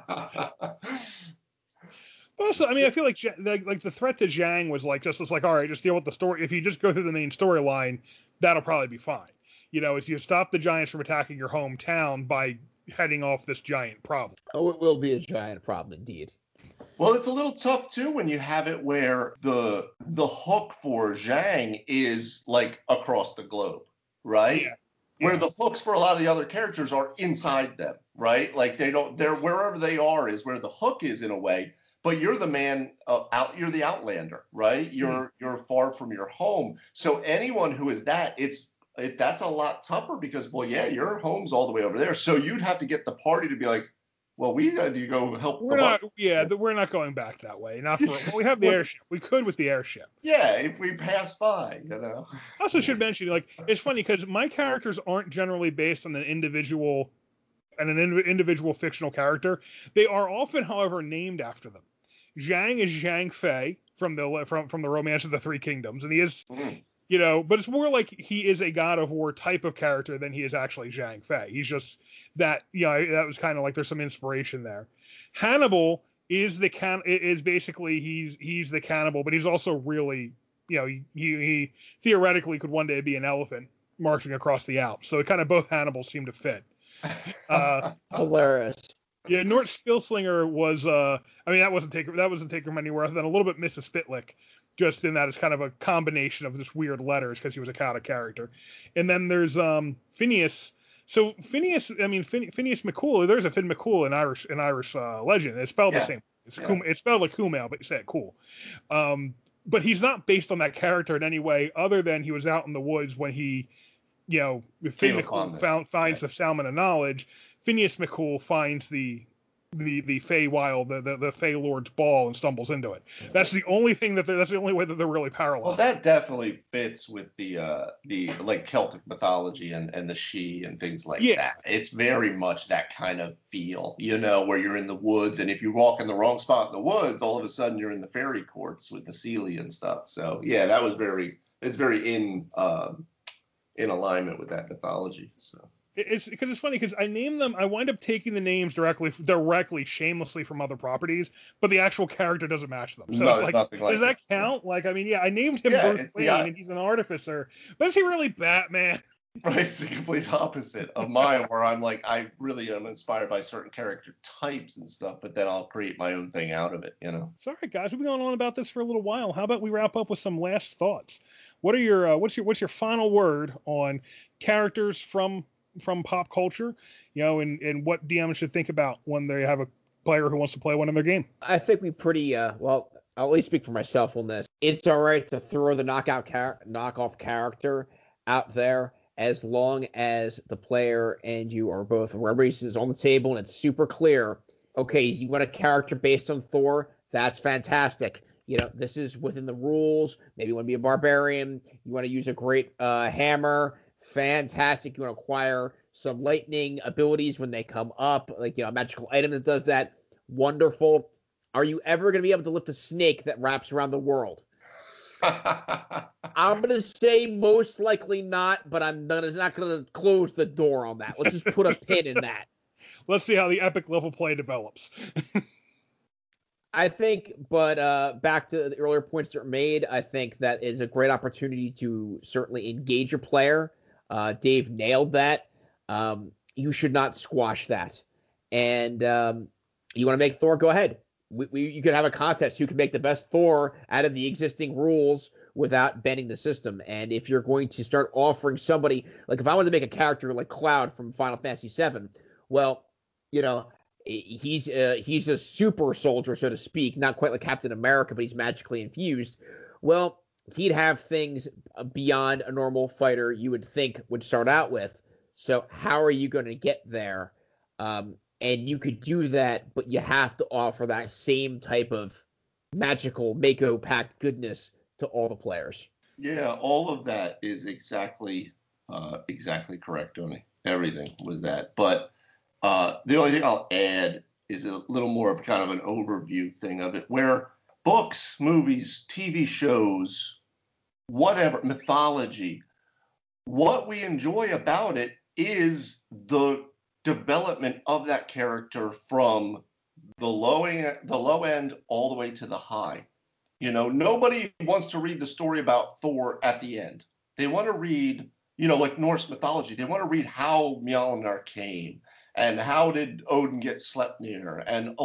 Also, I mean, I feel like like, like the threat to Zhang was like just it's like all right, just deal with the story. If you just go through the main storyline, that'll probably be fine. You know, if you stop the Giants from attacking your hometown by heading off this giant problem. oh, it will be a giant problem indeed. Well, it's a little tough too when you have it where the the hook for Zhang is like across the globe, right? Yeah. Where Yeah. the hooks for a lot of the other characters are inside them, right? Like they don't they're wherever they are is where the hook is in a way, but you're the man uh, out you're the outlander, right? You're you're far from your home. So anyone who is that, it's it, that's a lot tougher because well, yeah, your home's all the way over there. So you'd have to get the party to be like, well, we got to go help We're not, yeah, we're not going back that way. Not for. Well, we have the airship. We could with the airship. Yeah, if we pass by, you know. I also should mention, like, it's funny because my characters aren't generally based on an individual, and an ind- individual fictional character. They are often, however, named after them. Zhang is Zhang Fei from the from from the Romance of the Three Kingdoms, and he is, Mm. you know, but it's more like he is a God of War type of character than he is actually Zhang Fei. He's just that, you know, that was kind of like there's some inspiration there. Hannibal is the can is basically he's he's the cannibal, but he's also really, you know, he he theoretically could one day be an elephant marching across the Alps. So it kind of both Hannibals seem to fit. Uh, Hilarious. Yeah, Nort Spilslinger was uh I mean that wasn't take that wasn't take him anywhere other than a little bit Mrs. Spitlick, just in that it's kind of a combination of just weird letters because he was a kind of character. And then there's um Phineas. So Phineas, I mean Phin- Phineas McCool. There's a Finn McCool in Irish in Irish uh, legend. It's spelled Yeah. the same. It's Yeah. Kum, it's spelled like Cumhaill, but you say it cool. Um, but he's not based on that character in any way other than he was out in the woods when he, you know, Finn Came McCool found finds Yeah. the salmon of knowledge. Phineas McCool finds the the the Fey Wild, the, the the Fey Lord's ball, and stumbles into it. That's the only thing that that's the only way that they're really parallel. Well, that definitely fits with the uh, the like Celtic mythology and, and the Sidhe and things like Yeah. that. It's very much that kind of feel, you know, where you're in the woods, and if you walk in the wrong spot in the woods, all of a sudden you're in the fairy courts with the Seelie and stuff. So yeah, that was very it's very in um, in alignment with that mythology. So It's because it's funny because I name them. I wind up taking the names directly, directly, shamelessly from other properties, but the actual character doesn't match them. So No, like, like does that it. count? Like, I mean, yeah, I named him Yeah, Bruce it's the Wayne, and he's an artificer, but is he really Batman? Right, it's the complete opposite of mine, where I'm like, I really am inspired by certain character types and stuff, but then I'll create my own thing out of it, you know. Sorry, guys, we've been going on about this for a little while. How about we wrap up with some last thoughts? What are your uh, what's your what's your final word on characters from from pop culture? You know, and and what DMs should think about when they have a player who wants to play one in their game. I think we pretty uh well. I'll at least speak for myself on this. It's all right to throw the knockout char- knockoff character out there as long as the player and you are both races on the table and it's super clear. Okay, you want a character based on Thor? That's fantastic. You know, this is within the rules. Maybe you want to be a barbarian. You want to use a great uh, hammer. Fantastic. You want to acquire some lightning abilities when they come up, like you know, a magical item that does that. Wonderful. Are you ever going to be able to lift a snake that wraps around the world? I'm going to say most likely not, but I'm gonna, not going to close the door on that. Let's just put a pin in that. Let's see how the epic level play develops. I think, but uh, back to the earlier points that were made, I think that is a great opportunity to certainly engage your player. Uh, Dave nailed that. Um, you should not squash that. And um, you want to make Thor? Go ahead. We, we, you could have a contest who can make the best Thor out of the existing rules without bending the system. And if you're going to start offering somebody, like if I wanted to make a character like Cloud from Final Fantasy VII, well, you know, he's uh, he's a super soldier, so to speak, not quite like Captain America, but he's magically infused. Well, he'd have things beyond a normal fighter you would think would start out with. So how are you going to get there? Um, and you could do that, but you have to offer that same type of magical Mako packed goodness to all the players. Yeah, all of that is exactly uh, exactly correct, Tony. Everything was that. But uh, the only thing I'll add is a little more of kind of an overview thing of it, where books, movies, TV shows, whatever, mythology, what we enjoy about it is the development of that character from the low end, the low end all the way to the high. You know, nobody wants to read the story about Thor at the end. They want to read, you know, like Norse mythology. They want to read how Mjolnir came and how did Odin get Sleipnir and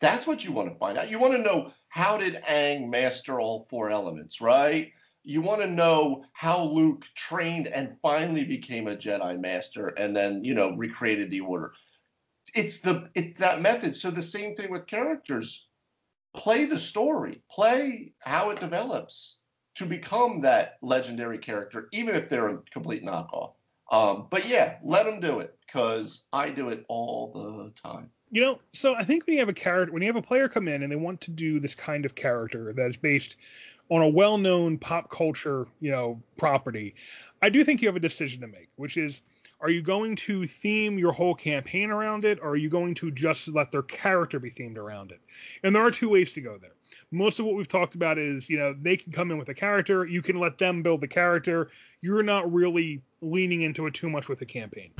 that's what you want to find out. You want to know how did Aang master all four elements, right? You want to know how Luke trained and finally became a Jedi master and then, you know, recreated the order. It's the it's that method. So the same thing with characters. Play the story. Play how it develops to become that legendary character, even if they're a complete knockoff. Um, but yeah, let them do it because I do it all the time. You know, so I think when you have a character, when you have a player come in and they want to do this kind of character that is based on a well-known pop culture, you know, property, I do think you have a decision to make, which is are you going to theme your whole campaign around it or are you going to just let their character be themed around it? And there are two ways to go there. Most of what we've talked about is, you know, they can come in with a character, you can let them build the character. You're not really leaning into it too much with the campaign.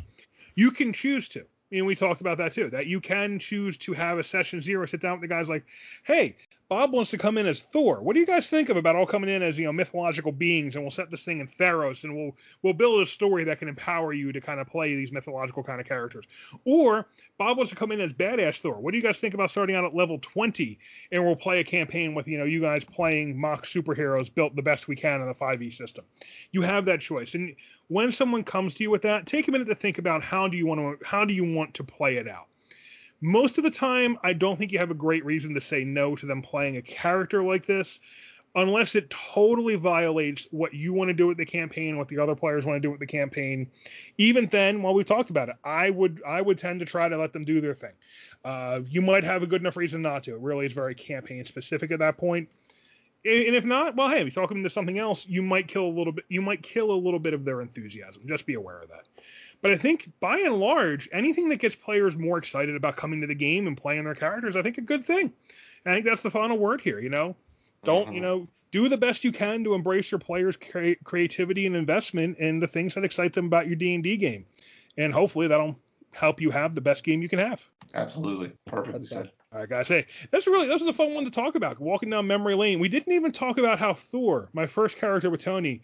You can choose to. And we talked about that too. That you can choose to have a session zero, sit down with the guys like, hey, Bob wants to come in as Thor. What do you guys think of about all coming in as you know mythological beings, and we'll set this thing in Theros, and we'll we'll build a story that can empower you to kind of play these mythological kind of characters. Or Bob wants to come in as badass Thor. What do you guys think about starting out at level 20, and we'll play a campaign with you know you guys playing mock superheroes built the best we can in the 5e system. You have that choice, and when someone comes to you with that, take a minute to think about how do you want to how do you want to play it out most of the time, I don't think you have a great reason to say no to them playing a character like this, unless it totally violates what you want to do with the campaign, what the other players want to do with the campaign. Even then, while we've talked about it, I would I would tend to try to let them do their thing. Uh, you might have a good enough reason not to. It really is very campaign specific at that point. And if not, well, hey, if you talk them into something else, you might kill a little bit. You might kill a little bit of their enthusiasm. Just be aware of that. But I think by and large, anything that gets players more excited about coming to the game and playing their characters, I think a good thing. And I think that's the final word here. You know, don't mm-hmm. you know do the best you can to embrace your players' cre- creativity and investment in the things that excite them about your D and D game, and hopefully that'll help you have the best game you can have. Absolutely, perfectly said. All right, guys. Hey, that's really this was a fun one to talk about. Walking down memory lane. We didn't even talk about how Thor, my first character with Tony,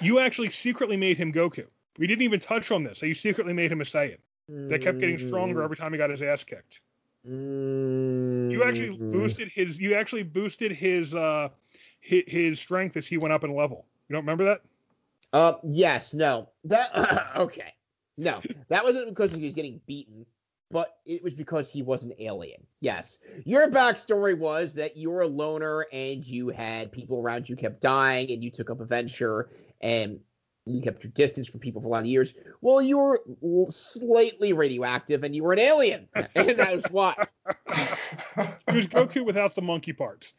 you actually secretly made him Goku. We didn't even touch on this. So you secretly made him a Saiyan that kept getting stronger every time he got his ass kicked. You actually boosted his. You actually boosted his uh his, his strength as he went up in level. You don't remember that? Uh, yes, no. That okay. No, that wasn't because he was getting beaten, but it was because he was an alien. Yes. Your backstory was that you were a loner and you had people around you kept dying and you took up a venture and you kept your distance from people for a lot of years. Well, you were slightly radioactive and you were an alien. And that was why. He was Goku without the monkey parts.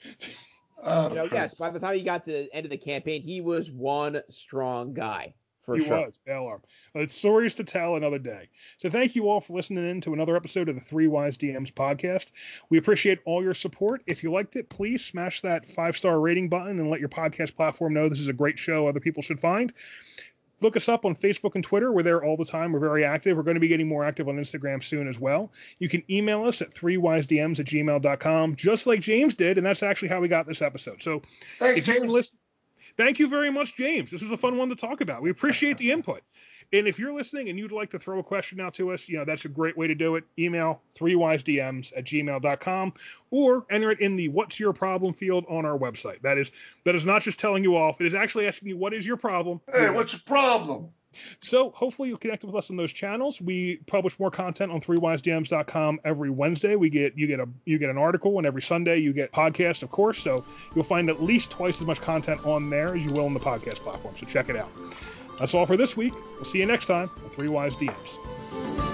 Oh, You know, yes, by the time he got to the end of the campaign, he was one strong guy. For he sure. was Balarm. But uh, it's stories to tell another day. So thank you all for listening in to another episode of the Three Wise DMs podcast. We appreciate all your support. If you liked it, please smash that five star rating button and let your podcast platform know this is a great show other people should find. Look us up on Facebook and Twitter. We're there all the time. We're very active. We're going to be getting more active on Instagram soon as well. You can email us at threewisedms at gmail.com, just like James did, and that's actually how we got this episode. So Thanks, you're James. listening, thank you very much, James. This was a fun one to talk about. We appreciate the input. And if you're listening and you'd like to throw a question out to us, you know, that's a great way to do it. Email 3wisedms at gmail.com or enter it in the what's your problem field on our website. That is that is not just telling you off. It is actually asking you what is your problem. Hey, what's your problem? So hopefully you'll connect with us on those channels. We publish more content on 3wisedms.com every Wednesday. We get you get a you get an article, and every Sunday you get podcast, of course. So you'll find at least twice as much content on there as you will on the podcast platform. So check it out. That's all for this week. We'll see you next time on Three Wise DMs.